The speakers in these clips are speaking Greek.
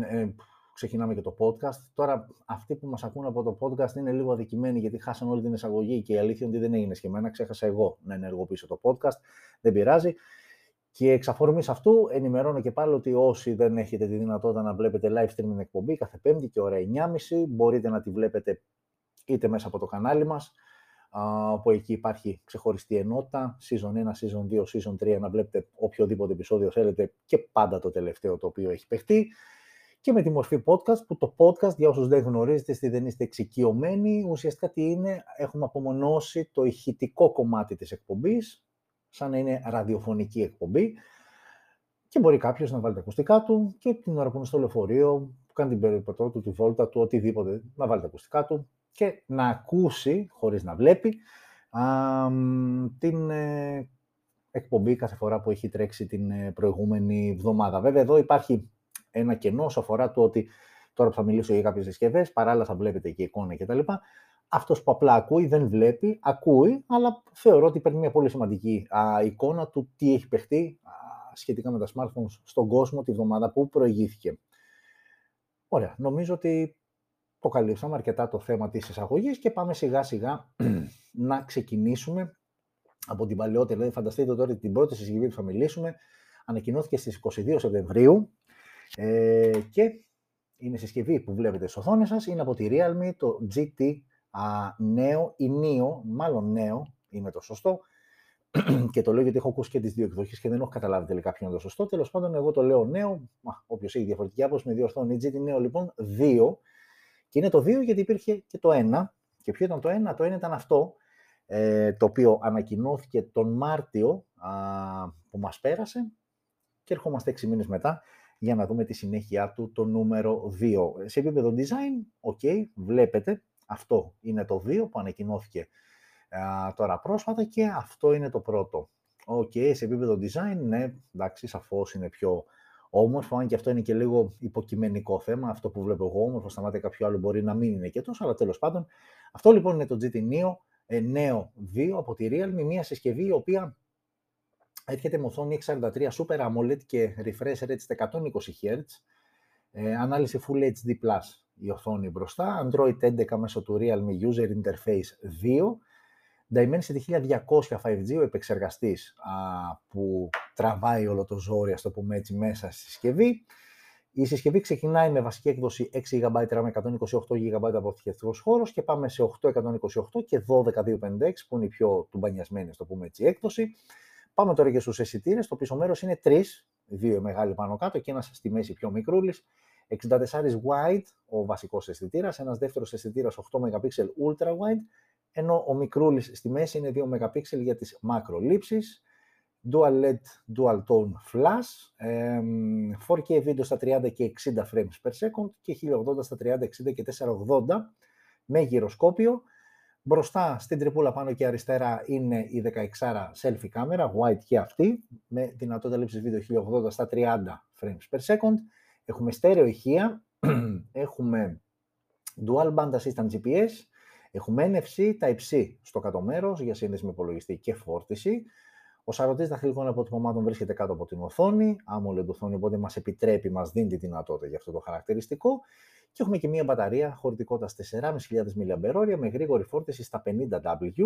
ε, ξεκινάμε και το podcast. Τώρα, αυτοί που μας ακούν από το podcast είναι λίγο αδικημένοι γιατί χάσαν όλη την εισαγωγή και η αλήθεια είναι ότι δεν έγινε σχεμένα. Ξέχασα εγώ να ενεργοποιήσω το podcast. Δεν πειράζει. Και εξ αφορμής αυτού ενημερώνω και πάλι ότι όσοι δεν έχετε τη δυνατότητα να βλέπετε live streaming εκπομπή κάθε πέμπτη και ώρα 9.30 μπορείτε να τη βλέπετε είτε μέσα από το κανάλι μας όπου εκεί υπάρχει ξεχωριστή ενότητα, season 1, season 2, season 3, να βλέπετε οποιοδήποτε επεισόδιο θέλετε και πάντα το τελευταίο το οποίο έχει παιχτεί και με τη μορφή podcast, που το podcast, για όσους δεν γνωρίζετε, στη δεν είστε εξοικειωμένοι, ουσιαστικά τι είναι, έχουμε απομονώσει το ηχητικό κομμάτι της εκπομπής, σαν να είναι ραδιοφωνική εκπομπή, και μπορεί κάποιος να βάλει τα ακουστικά του και την ώρα που είναι στο λεωφορείο, που κάνει την περιπτώση του, τη βόλτα του, οτιδήποτε, να βάλει τα ακουστικά του και να ακούσει, χωρίς να βλέπει, α, την ε, εκπομπή κάθε φορά που έχει τρέξει την ε, προηγούμενη εβδομάδα. Βέβαια, εδώ υπάρχει ένα κενό όσο αφορά το ότι τώρα που θα μιλήσω για κάποιες συσκευές, παράλληλα θα βλέπετε και εικόνα κτλ. Αυτός που απλά ακούει δεν βλέπει, ακούει, αλλά θεωρώ ότι παίρνει μια πολύ σημαντική α, εικόνα του τι έχει παιχτεί α, σχετικά με τα smartphones στον κόσμο τη βδομάδα που προηγήθηκε. Ωραία, νομίζω ότι το καλύψαμε αρκετά το θέμα της εισαγωγής και πάμε σιγά σιγά να ξεκινήσουμε από την παλαιότερη. Δηλαδή φανταστείτε τώρα την πρώτη συσκευή που θα μιλήσουμε ανακοινώθηκε στις 22 Σεπτεμβρίου ε, και είναι συσκευή που βλέπετε στις οθόνες σας, είναι από τη Realme το GT α, νέο ή νέο, μάλλον νέο είναι το σωστό, και το λέω γιατί έχω ακούσει και τις δύο εκδοχές και δεν έχω καταλάβει τελικά ποιο είναι το σωστό. Τέλος πάντων, εγώ το λέω νέο. Όποιος έχει διαφορετική άποψη με διορθώνει. GT νέο λοιπόν 2 και είναι το 2 γιατί υπήρχε και το 1. Και ποιο ήταν το 1, το 1 ήταν αυτό, ε, το οποίο ανακοινώθηκε τον Μάρτιο α, που μας πέρασε και ερχόμαστε 6 μήνες μετά για να δούμε τη συνέχεια του, το νούμερο 2. Σε επίπεδο design, ok, βλέπετε, αυτό είναι το 2 που ανακοινώθηκε α, τώρα πρόσφατα και αυτό είναι το πρώτο. Οκ, σε επίπεδο design, ναι, εντάξει, σαφώς είναι πιο όμορφο, αν και αυτό είναι και λίγο υποκειμενικό θέμα. Αυτό που βλέπω εγώ όμορφο, στα μάτια κάποιου άλλου μπορεί να μην είναι και τόσο, αλλά τέλος πάντων. Αυτό λοιπόν είναι το GT Neo ε, νέο 2 από τη Realme, μια συσκευή η οποία έρχεται με οθόνη 643 Super AMOLED και refresh rate στα 120 Hz, ε, ανάλυση Full HD+, η οθόνη μπροστά, Android 11 μέσω του Realme User Interface 2, Dimensity 1200 5G, ο επεξεργαστής που τραβάει όλο το ζόρι, ας το πούμε έτσι, μέσα στη συσκευή. Η συσκευή ξεκινάει με βασική έκδοση 6 GB RAM, 128 GB αποθηκευτικός χώρος και πάμε σε 828 και 12256 που είναι η πιο τουμπανιασμένη, ας το πούμε έτσι, έκδοση. Πάμε τώρα και στους αισθητήρες. Το πίσω μέρος είναι τρεις, δύο μεγάλοι πάνω κάτω και ένας στη μέση πιο μικρούλης. 64 wide ο βασικός αισθητήρας, ένας δεύτερος αισθητήρας 8 MP ultra wide ενώ ο μικρούλης στη μέση είναι 2 MP για τις μακρολήψεις, Dual LED, Dual Tone Flash, 4K βίντεο στα 30 και 60 frames per second και 1080 στα 30, 60 και 480 με γυροσκόπιο. Μπροστά στην τρυπούλα πάνω και αριστερά είναι η 16 selfie κάμερα, white και αυτή, με δυνατότητα λήψης βίντεο 1080 στα 30 frames per second. Έχουμε στέρεο ηχεία, έχουμε Dual Band Assistant GPS, Έχουμε NFC Type-C στο κάτω μέρος για σύνδεση με υπολογιστή και φόρτιση. Ο σαρωτής δαχτυλικών αποτυπωμάτων βρίσκεται κάτω από την οθόνη, AMOLED οθόνη, οπότε μας επιτρέπει, μας δίνει τη δυνατότητα για αυτό το χαρακτηριστικό. Και έχουμε και μία μπαταρία χωρητικότητας 4.500 mAh με γρήγορη φόρτιση στα 50W.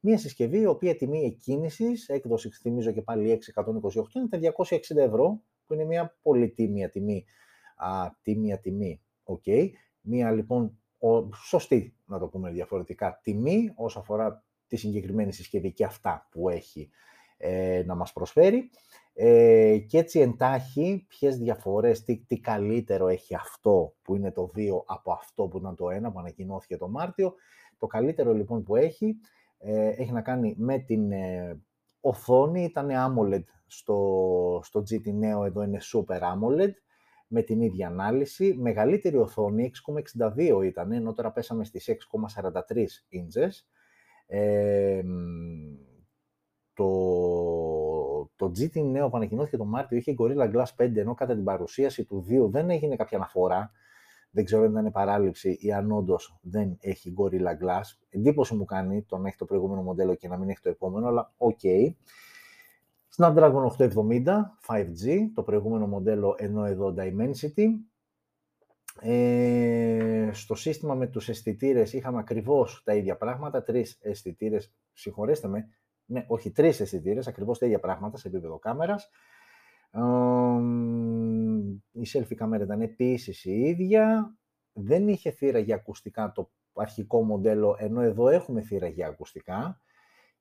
Μία συσκευή, η οποία τιμή εκκίνησης, έκδοση θυμίζω και πάλι 628, είναι τα 260 ευρώ, που είναι μια πολύ τίμια τιμή. Α, τίμια τιμή, ok. Okay. Μία λοιπόν ο, σωστή, να το πούμε διαφορετικά, τιμή όσο αφορά τη συγκεκριμένη συσκευή και αυτά που έχει ε, να μας προσφέρει. Ε, και έτσι εντάχει ποιες διαφορές, τι, τι καλύτερο έχει αυτό που είναι το 2 από αυτό που ήταν το 1 που ανακοινώθηκε το Μάρτιο. Το καλύτερο λοιπόν που έχει ε, έχει να κάνει με την ε, οθόνη, ήταν AMOLED στο, στο GT Neo, εδώ είναι Super AMOLED με την ίδια ανάλυση. Μεγαλύτερη οθόνη, 6,62 ήταν, ενώ τώρα πέσαμε στις 6,43 ίντσες. Ε, το, το GT Neo που ανακοινώθηκε το Μάρτιο είχε Gorilla Glass 5, ενώ κατά την παρουσίαση του 2 δεν έγινε κάποια αναφορά. Δεν ξέρω αν ήταν παράλειψη ή αν όντως δεν έχει Gorilla Glass. Εντύπωση μου κάνει το να έχει το προηγούμενο μοντέλο και να μην έχει το επόμενο, αλλά ok. Okay. Snapdragon 870 5G, το προηγούμενο μοντέλο ενώ εδώ Dimensity. Ε, στο σύστημα με τους αισθητήρες είχαμε ακριβώς τα ίδια πράγματα, τρεις αισθητήρες, συγχωρέστε με, ναι, όχι τρεις αισθητήρε, ακριβώς τα ίδια πράγματα σε επίπεδο κάμερας. Ε, η selfie κάμερα ήταν επίσης η ίδια, δεν είχε θύρα για ακουστικά το αρχικό μοντέλο, ενώ εδώ έχουμε θύρα για ακουστικά.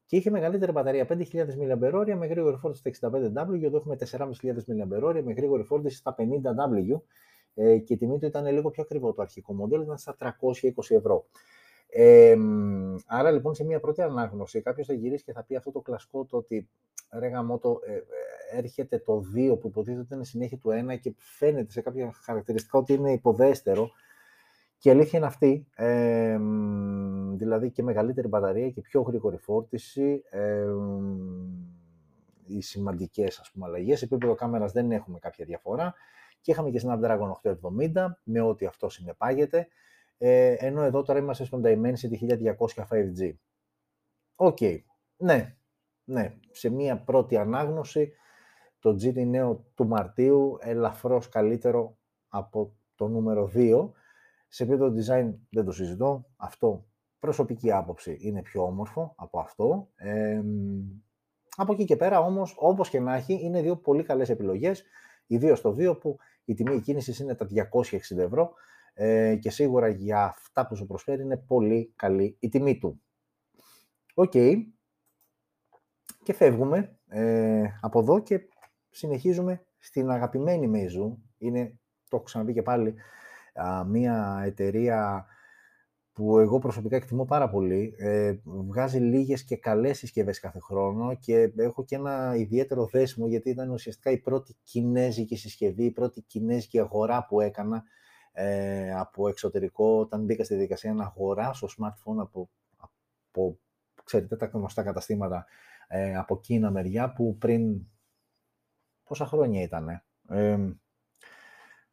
Και είχε μεγαλύτερη μπαταρία 5.000 mAh με γρήγορη φόρτιση στα 65W, εδώ έχουμε 4.500 mAh με γρήγορη φόρτιση στα 50W ε, και η τιμή του ήταν λίγο πιο ακριβό. Το αρχικό μοντέλο, ήταν στα 320 ευρώ. Ε, άρα λοιπόν σε μια πρώτη ανάγνωση κάποιος θα γυρίσει και θα πει αυτό το κλασικό το ότι ρε γαμώτο, ε, έρχεται το 2 που υποτίθεται ότι είναι συνέχεια του 1 και φαίνεται σε κάποια χαρακτηριστικά ότι είναι υποδέστερο και η αλήθεια είναι αυτή, ε, δηλαδή και μεγαλύτερη μπαταρία και πιο γρήγορη φόρτιση, ε, οι σημαντικές ας πούμε αλλαγές. Σε επίπεδο κάμερας δεν έχουμε κάποια διαφορά. Και είχαμε και Snapdragon 870 με ό,τι αυτό συνεπάγεται, ε, ενώ εδώ τώρα είμαστε στον Dimensity 1200 5G. Οκ, ναι, ναι, σε μία πρώτη ανάγνωση το GT Neo του Μαρτίου ελαφρώς καλύτερο από το νούμερο 2. Σε επίπεδο design δεν το συζητώ, αυτό προσωπική άποψη είναι πιο όμορφο από αυτό. Ε, από εκεί και πέρα όμως, όπως και να έχει, είναι δύο πολύ καλές επιλογές, ιδίως στο 2 που η τιμή εκκίνησης είναι τα 260 ευρώ ε, και σίγουρα για αυτά που σου προσφέρει είναι πολύ καλή η τιμή του. Οκ. Και φεύγουμε ε, από εδώ και συνεχίζουμε στην αγαπημένη Meizu. Είναι, το έχω ξαναπεί και πάλι, μια εταιρεία που εγώ προσωπικά εκτιμώ πάρα πολύ. Ε, βγάζει λίγες και καλές συσκευές κάθε χρόνο και έχω και ένα ιδιαίτερο δέσιμο γιατί ήταν ουσιαστικά η πρώτη κινέζικη συσκευή, η πρώτη κινέζικη αγορά που έκανα ε, από εξωτερικό όταν μπήκα στη διαδικασία να αγοράσω smartphone από, από ξέρετε, τα γνωστά καταστήματα ε, από Κίνα μεριά που πριν πόσα χρόνια ήτανε; Ε,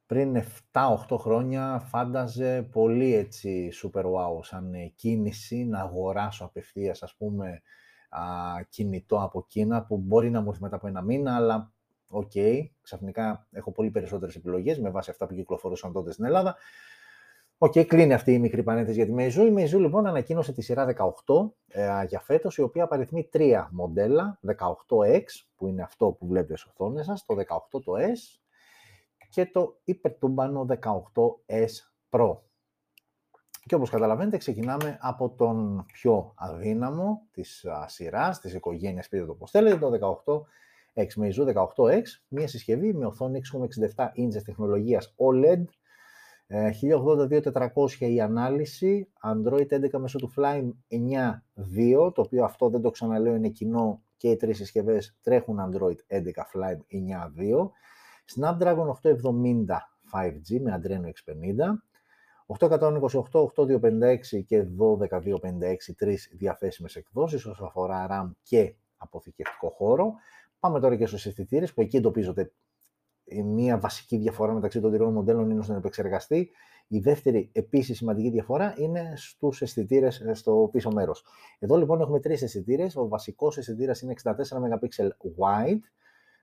πριν 7-8 χρόνια φάνταζε πολύ έτσι super wow σαν κίνηση να αγοράσω απευθείας ας πούμε α, κινητό από Κίνα που μπορεί να μου έρθει μετά από ένα μήνα αλλά ok, okay, ξαφνικά έχω πολύ περισσότερες επιλογές με βάση αυτά που κυκλοφορούσαν τότε στην Ελλάδα. Ok, okay, κλείνει αυτή η μικρή παρένθεση για τη Meizu. Η Meizu λοιπόν ανακοίνωσε τη σειρά 18 ε, για φέτος, η οποία απαριθμεί τρία μοντέλα, 18X, που είναι αυτό που βλέπετε στις οθόνες σας, το 18 το S, και το υπερτούμπανο 18S Pro. Και όπως καταλαβαίνετε ξεκινάμε από τον πιο αδύναμο της σειράς, της οικογένειας, πείτε το πώς θέλετε, το 18X Meizu 18X, μια συσκευή με οθόνη 6,67 inches τεχνολογίας OLED, 1080-2400 ε, η ανάλυση, Android 11 μέσω του Flyme 9.2, το οποίο αυτό δεν το ξαναλέω είναι κοινό και οι τρεις συσκευές τρέχουν Android 11 Flyme 9.2, Snapdragon 870 5G με Adreno X50, 828, 8256 και 12256 τρεις διαθέσιμες εκδόσεις όσον αφορά RAM και αποθηκευτικό χώρο. Πάμε τώρα και στους αισθητήρες που εκεί εντοπίζονται η μία βασική διαφορά μεταξύ των τριών μοντέλων είναι στον επεξεργαστή. Η δεύτερη επίσης σημαντική διαφορά είναι στους αισθητήρες ε, στο πίσω μέρος. Εδώ λοιπόν έχουμε τρεις αισθητήρες. Ο βασικός αισθητήρας είναι 64 MP wide,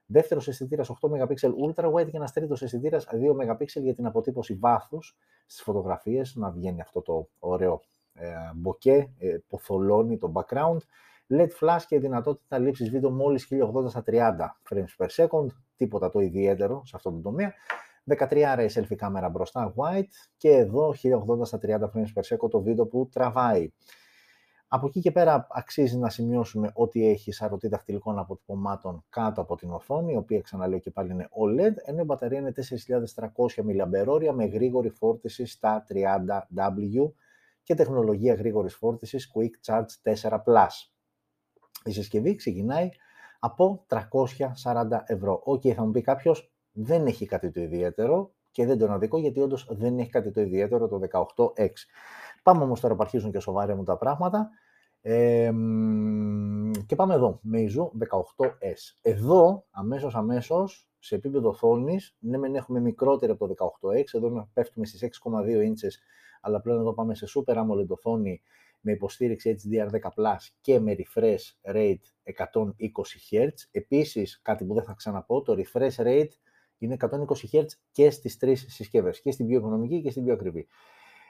Δεύτερος αισθητήρας 8 MP ultra wide και ένας τρίτος αισθητήρας 2 MP για την αποτύπωση βάθους στις φωτογραφίες, να βγαίνει αυτό το ωραίο ε, μποκέ ε, που θολώνει το background. LED flash και δυνατότητα λήψης βίντεο μόλις 1080 στα 30 frames per second, τίποτα το ιδιαίτερο σε αυτό το τομέα. 13 η selfie κάμερα μπροστά, white, και εδώ 1080 στα 30 frames per second το βίντεο που τραβάει. Από εκεί και πέρα αξίζει να σημειώσουμε ότι έχει σαρωτή δαχτυλικών αποτυπωμάτων κάτω από την οθόνη, η οποία ξαναλέω και πάλι είναι OLED, ενώ η μπαταρία είναι 4.300 mAh με γρήγορη φόρτιση στα 30W και τεχνολογία γρήγορης φόρτισης Quick Charge 4+. Η συσκευή ξεκινάει από 340 ευρώ. Ok, okay, θα μου πει κάποιος, δεν έχει κάτι το ιδιαίτερο και δεν τον αδικώ γιατί όντως δεν έχει κάτι το ιδιαίτερο το 18X. Πάμε όμως τώρα που αρχίζουν και σοβαρεύουν τα πράγματα. Ε, και πάμε εδώ, Meizu 18S. Εδώ, αμέσως αμέσως, σε επίπεδο οθόνη, ναι μεν έχουμε μικρότερη από το 18X, εδώ πέφτουμε στις 6,2 inches, αλλά πλέον εδώ πάμε σε Super AMOLED οθόνη με υποστήριξη HDR10+, και με refresh rate 120 Hz. Επίσης, κάτι που δεν θα ξαναπώ, το refresh rate Είναι 120 Hz και στις τρεις συσκευές, και στην πιο οικονομική και στην πιο ακριβή.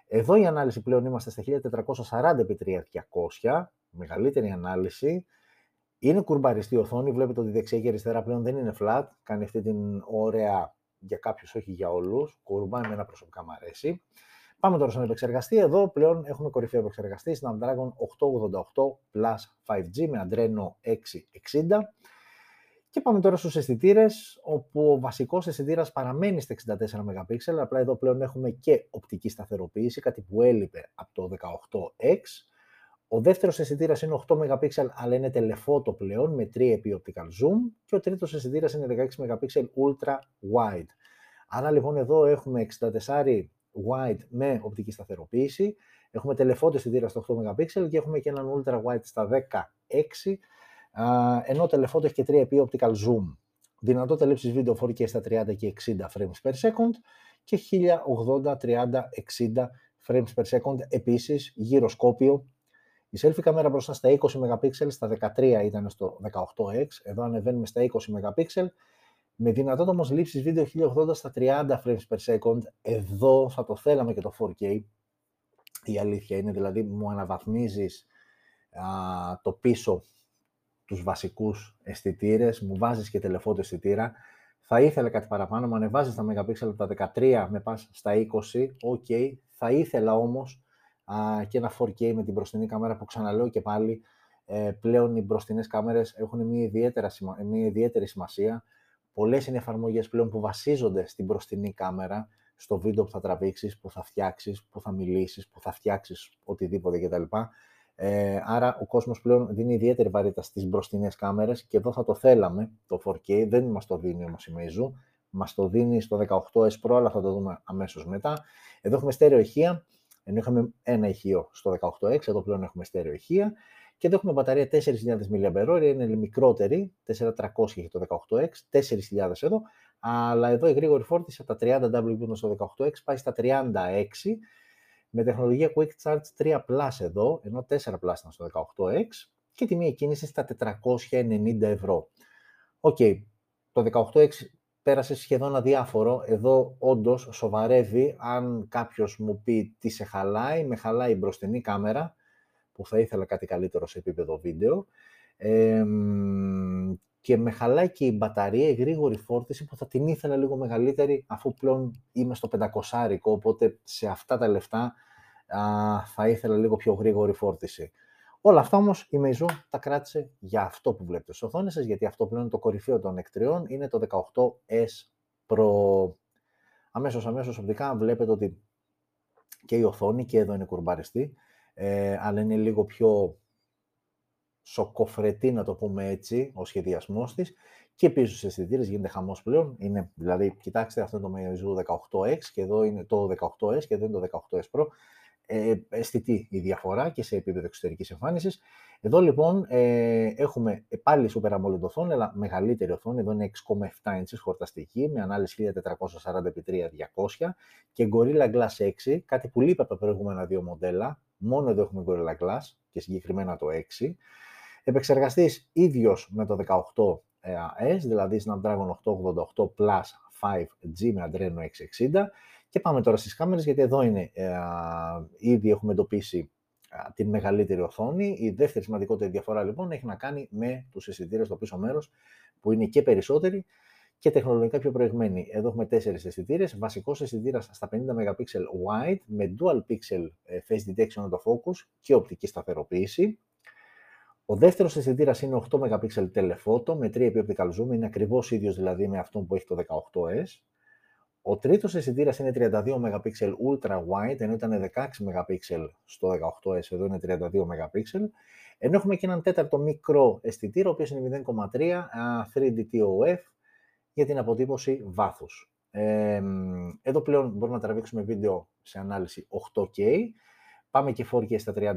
Εδώ η ανάλυση πλέον είμαστε στα 1440x3200, μεγαλύτερη ανάλυση. Είναι κουρμπαριστή οθόνη, βλέπετε ότι δεξιά και αριστερά πλέον δεν είναι flat, κάνει αυτή την ωραία για κάποιους, όχι για όλους, κουρμπά εμένα προσωπικά μου αρέσει. Πάμε τώρα στον επεξεργαστή. Εδώ πλέον έχουμε κορυφαίο επεξεργαστή Snapdragon 888 Plus 5G με Adreno 660. Και πάμε τώρα στους αισθητήρες, όπου ο βασικός αισθητήρας παραμένει στα 64 MP, απλά εδώ πλέον έχουμε και οπτική σταθεροποίηση, κάτι που έλειπε από το 18X. Ο δεύτερος αισθητήρας είναι 8 MP, αλλά είναι τελεφότο πλέον με 3 επί optical zoom και ο τρίτος αισθητήρας είναι 16 MP ultra wide. Άρα λοιπόν εδώ έχουμε 64 wide με οπτική σταθεροποίηση, έχουμε τελεφότο αισθητήρα στα 8 MP και έχουμε και έναν ultra wide στα 16 ενώ τελεφότο έχει και 3 επί optical zoom. Δυνατότητα λήψης βίντεο 4K στα 30 και 60 frames per second και 1080, 30, 60 frames per second. Επίσης, γυροσκόπιο. Η selfie κάμερα μπροστά στα 20 MP, στα 13 ήταν στο 18X, εδώ ανεβαίνουμε στα 20 MP, με δυνατότητα όμως λήψης βίντεο 1080 στα 30 frames per second. Εδώ θα το θέλαμε και το 4K. Η αλήθεια είναι, δηλαδή μου αναβαθμίζεις α, το πίσω τους βασικούς αισθητήρες, μου βάζεις και τελεφότο αισθητήρα. Θα ήθελα κάτι παραπάνω, μου ανεβάζεις τα MP από τα 13 με πας στα 20, ok. Θα ήθελα όμως α, και ένα 4K με την μπροστινή κάμερα που ξαναλέω και πάλι, ε, πλέον οι μπροστινές κάμερες έχουν μια, μια ιδιαίτερη σημασία. Πολλές είναι εφαρμογές πλέον που βασίζονται στην μπροστινή κάμερα, στο βίντεο που θα τραβήξεις, που θα φτιάξεις, που θα μιλήσεις, που θα φτιάξεις οτιδήποτε κτλ. Ε, άρα ο κόσμος πλέον δίνει ιδιαίτερη βαρύτητα στις μπροστινές κάμερες και εδώ θα το θέλαμε το 4K, δεν μας το δίνει όμως η Meizu, μας το δίνει στο 18S Pro, αλλά θα το δούμε αμέσως μετά. Εδώ έχουμε στέρεο ηχεία, ενώ είχαμε ένα ηχείο στο 18X, εδώ πλέον έχουμε στέρεο ηχεία. Και εδώ έχουμε μπαταρία 4.000 mAh, είναι μικρότερη, 4.300 έχει το 18X, 4.000 εδώ, αλλά εδώ η γρήγορη φόρτιση από τα 30W που ήταν στο 18X πάει στα 36 με τεχνολογία Quick Charge 3 Plus εδώ, ενώ 4 Plus ήταν στο 18X και τιμή εκκίνηση στα 490 ευρώ. Ok, okay. το 18X πέρασε σχεδόν αδιάφορο. Εδώ όντως σοβαρεύει αν κάποιος μου πει τι σε χαλάει, με χαλάει η μπροστινή κάμερα, που θα ήθελα κάτι καλύτερο σε επίπεδο βίντεο. Ε, και με χαλάει και η μπαταρία, η γρήγορη φόρτιση που θα την ήθελα λίγο μεγαλύτερη αφού πλέον είμαι στο 500 οπότε σε αυτά τα λεφτά α, θα ήθελα λίγο πιο γρήγορη φόρτιση. Όλα αυτά όμως η Meizu τα κράτησε για αυτό που βλέπετε στις οθόνες σας, γιατί αυτό πλέον είναι το κορυφαίο των εκτριών, είναι το 18S Pro. Αμέσως, αμέσως οπτικά βλέπετε ότι και η οθόνη και εδώ είναι κουρμπαριστή, ε, αλλά είναι λίγο πιο σοκοφρετή, να το πούμε έτσι, ο σχεδιασμός της. Και πίσω στους αισθητήρες γίνεται χαμός πλέον. Είναι, δηλαδή, κοιτάξτε, αυτό είναι το Meizu 18X και εδώ είναι το 18S και εδώ είναι το 18S Pro. Ε, αισθητή η διαφορά και σε επίπεδο εξωτερικής εμφάνισης. Εδώ λοιπόν ε, έχουμε πάλι Super AMOLED οθόνη, αλλά μεγαλύτερη οθόνη. Εδώ είναι 6,7 inches χορταστική με ανάλυση 1440x3200 και Gorilla Glass 6, κάτι που λείπει από τα προηγούμενα δύο μοντέλα. Μόνο εδώ έχουμε Gorilla Glass και συγκεκριμένα το 6. Επεξεργαστής ίδιος με το 18S, δηλαδή Snapdragon 888 Plus 5G με Adreno 660. Και πάμε τώρα στις κάμερες, γιατί εδώ είναι, ε, ήδη έχουμε εντοπίσει την μεγαλύτερη οθόνη. Η δεύτερη σημαντικότερη διαφορά λοιπόν έχει να κάνει με τους αισθητήρε στο πίσω μέρος, που είναι και περισσότεροι και τεχνολογικά πιο προηγμένοι. Εδώ έχουμε τέσσερις αισθητήρες. Βασικός αισθητήρας στα 50 MP wide με dual pixel ε, face detection autofocus και οπτική σταθεροποίηση. Ο δεύτερος αισθητήρας είναι 8 MP telephoto με 3 επί optical zoom, είναι ακριβώς ίδιος δηλαδή με αυτό που έχει το 18S. Ο τρίτος αισθητήρας είναι 32 MP ultra wide, ενώ ήταν 16 MP στο 18S, εδώ είναι 32 MP. Ενώ έχουμε και έναν τέταρτο μικρό αισθητήρα, ο οποίος είναι 0,3 3D TOF για την αποτύπωση βάθους. Ε, εδώ πλέον μπορούμε να τραβήξουμε βίντεο σε ανάλυση 8K Πάμε και 4K στα 3060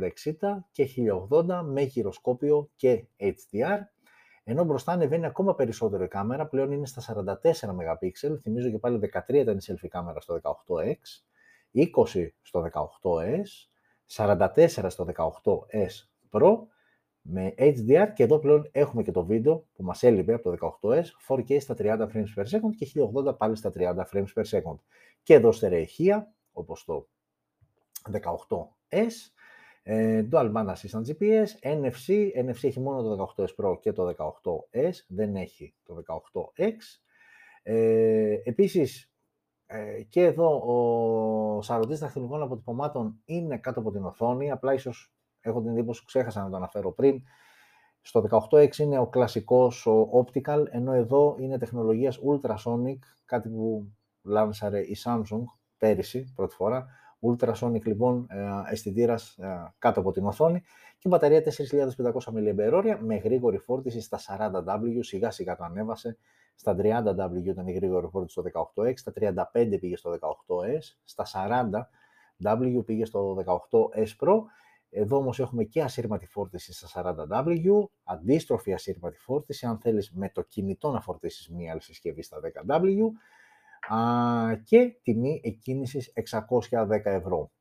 και 1080 με γυροσκόπιο και HDR. Ενώ μπροστά ανεβαίνει ακόμα περισσότερο η κάμερα, πλέον είναι στα 44 MP. Θυμίζω και πάλι 13 ήταν η selfie κάμερα στο 18X, 20 στο 18S, 44 στο 18S Pro, με HDR και εδώ πλέον έχουμε και το βίντεο που μας έλειπε από το 18S, 4K στα 30 frames per second και 1080 πάλι στα 30 frames per second. Και εδώ στερεοχεία, όπως το 18S, ε, Dual Band Assistant GPS, NFC, NFC έχει μόνο το 18S Pro και το 18S, δεν έχει το 18X. Ε, επίσης, ε, και εδώ ο σαρωτής δαχτυλικών αποτυπωμάτων είναι κάτω από την οθόνη, απλά ίσως έχω την εντύπωση που ξέχασα να το αναφέρω πριν. Στο 18X είναι ο κλασικός ο optical, ενώ εδώ είναι τεχνολογίας ultrasonic, κάτι που λάμψαρε η Samsung πέρυσι, πρώτη φορά. Ultrasonic λοιπόν ε, αισθητήρας ε, κάτω από την οθόνη και μπαταρία 4.500 mAh με γρήγορη φόρτιση στα 40W, σιγά σιγά το ανέβασε, στα 30W ήταν η γρήγορη φόρτιση στο 18X, στα 35 πήγε στο 18S, στα 40W πήγε στο 18S Pro εδώ όμως έχουμε και ασύρματη φόρτιση στα 40W, αντίστροφη ασύρματη φόρτιση, αν θέλεις με το κινητό να φορτίσεις μία άλλη συσκευή στα 10W και τιμή εκκίνησης 610 ευρώ.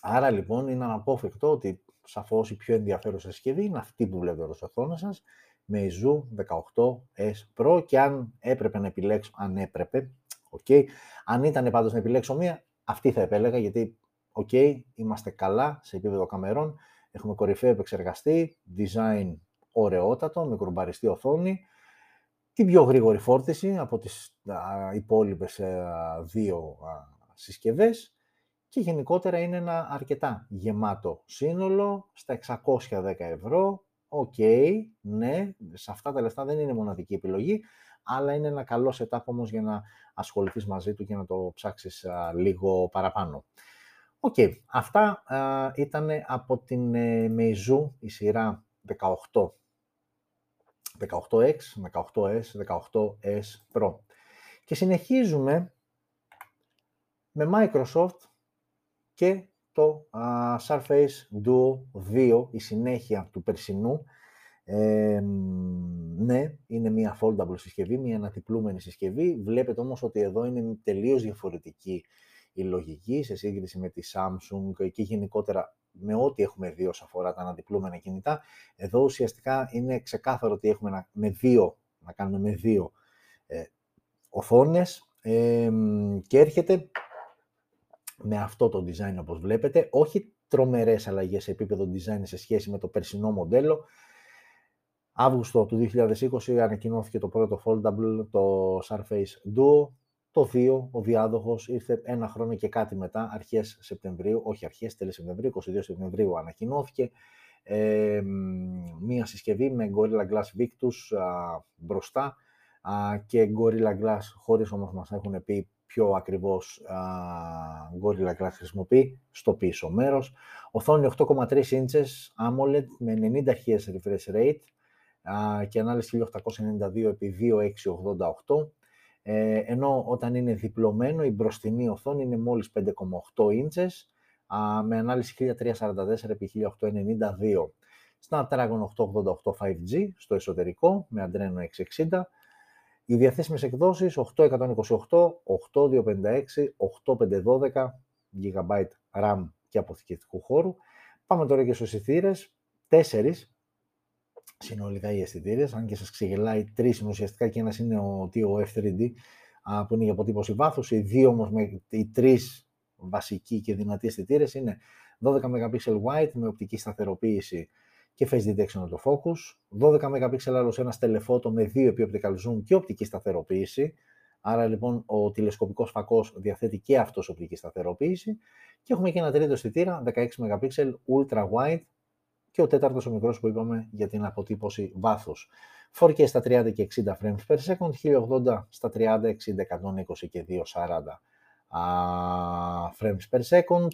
Άρα λοιπόν είναι αναπόφευκτο ότι σαφώς η πιο ενδιαφέρουσα συσκευή είναι αυτή που βλέπετε εδώ στο οθόνα σας, με η Zoo 18S Pro και αν έπρεπε να επιλέξω, αν έπρεπε, okay, αν ήταν πάντως να επιλέξω μία, αυτή θα επέλεγα γιατί ok, okay, είμαστε καλά σε επίπεδο καμερών, έχουμε κορυφαίο επεξεργαστή, design ωραιότατο, με κουρμπαριστή οθόνη, την πιο γρήγορη φόρτιση από τις α, υπόλοιπες δύο α, συσκευές και γενικότερα είναι ένα αρκετά γεμάτο σύνολο στα 610 ευρώ. Οκ, ναι, σε αυτά τα λεφτά δεν είναι μοναδική επιλογή, αλλά είναι ένα καλό setup όμως για να ασχοληθείς μαζί του και να το ψάξεις λίγο παραπάνω. Οκ, αυτά ήταν από την ε, Meizu, η σειρά 18. 18X, 18S, 18S Pro. Και συνεχίζουμε με Microsoft και το Surface Duo 2, η συνέχεια του περσινού. Ε, ναι, είναι μια foldable συσκευή, μια ανατυπλούμενη συσκευή. Βλέπετε όμως ότι εδώ είναι τελείως διαφορετική η λογική σε σύγκριση με τη Samsung και γενικότερα με ό,τι έχουμε δει όσον αφορά τα αναδιπλούμενα κινητά. Εδώ ουσιαστικά είναι ξεκάθαρο ότι έχουμε να, με δύο, να κάνουμε με δύο ε, οθόνες και έρχεται με αυτό το design όπως βλέπετε, όχι τρομερές αλλαγές σε επίπεδο design σε σχέση με το περσινό μοντέλο. Αύγουστο του 2020 ανακοινώθηκε το πρώτο foldable, το Surface Duo, το 2, ο διάδοχος, ήρθε ένα χρόνο και κάτι μετά, αρχές Σεπτεμβρίου, όχι αρχές, τέλη Σεπτεμβρίου, 22 Σεπτεμβρίου ανακοινώθηκε. Ε, μία συσκευή με Gorilla Glass Victus α, μπροστά α, και Gorilla Glass, χωρίς όμως μας έχουν πει πιο ακριβώς α, Gorilla Glass χρησιμοποιεί, στο πίσω μέρος. Οθόνη 8,3 inches AMOLED με 90 Hz refresh rate α, και ανάλυση 1892 επί 2688 ε, ενώ όταν είναι διπλωμένο η μπροστινή οθόνη είναι μόλις 5,8 inches με ανάλυση 1344 x 1892. Snapdragon 888 5G στο εσωτερικό με Adreno 660. Οι διαθέσιμες εκδόσεις 8128, 8256, 8512 GB RAM και αποθηκευτικού χώρου. Πάμε τώρα και στους ηθήρες. Τέσσερις συνολικά οι αισθητήρε, αν και σας ξεγελάει τρεις ουσιαστικά και ένας είναι ο TOF 3D που είναι για αποτύπωση βάθους. Οι δύο όμως, οι τρεις βασικοί και δυνατοί αισθητήρες είναι 12 MP wide με οπτική σταθεροποίηση και face detection το focus, 12 MP άλλος ένας telephoto με δύο επί optical zoom και οπτική σταθεροποίηση. Άρα λοιπόν ο τηλεσκοπικός φακός διαθέτει και αυτός οπτική σταθεροποίηση και έχουμε και ένα τρίτο αισθητήρα 16 MP ultra wide και ο τέταρτος ο μικρός που είπαμε για την αποτύπωση βάθους. 4K στα 30 και 60 frames per second, 1080 στα 30, 60, 120 και 240 frames per second,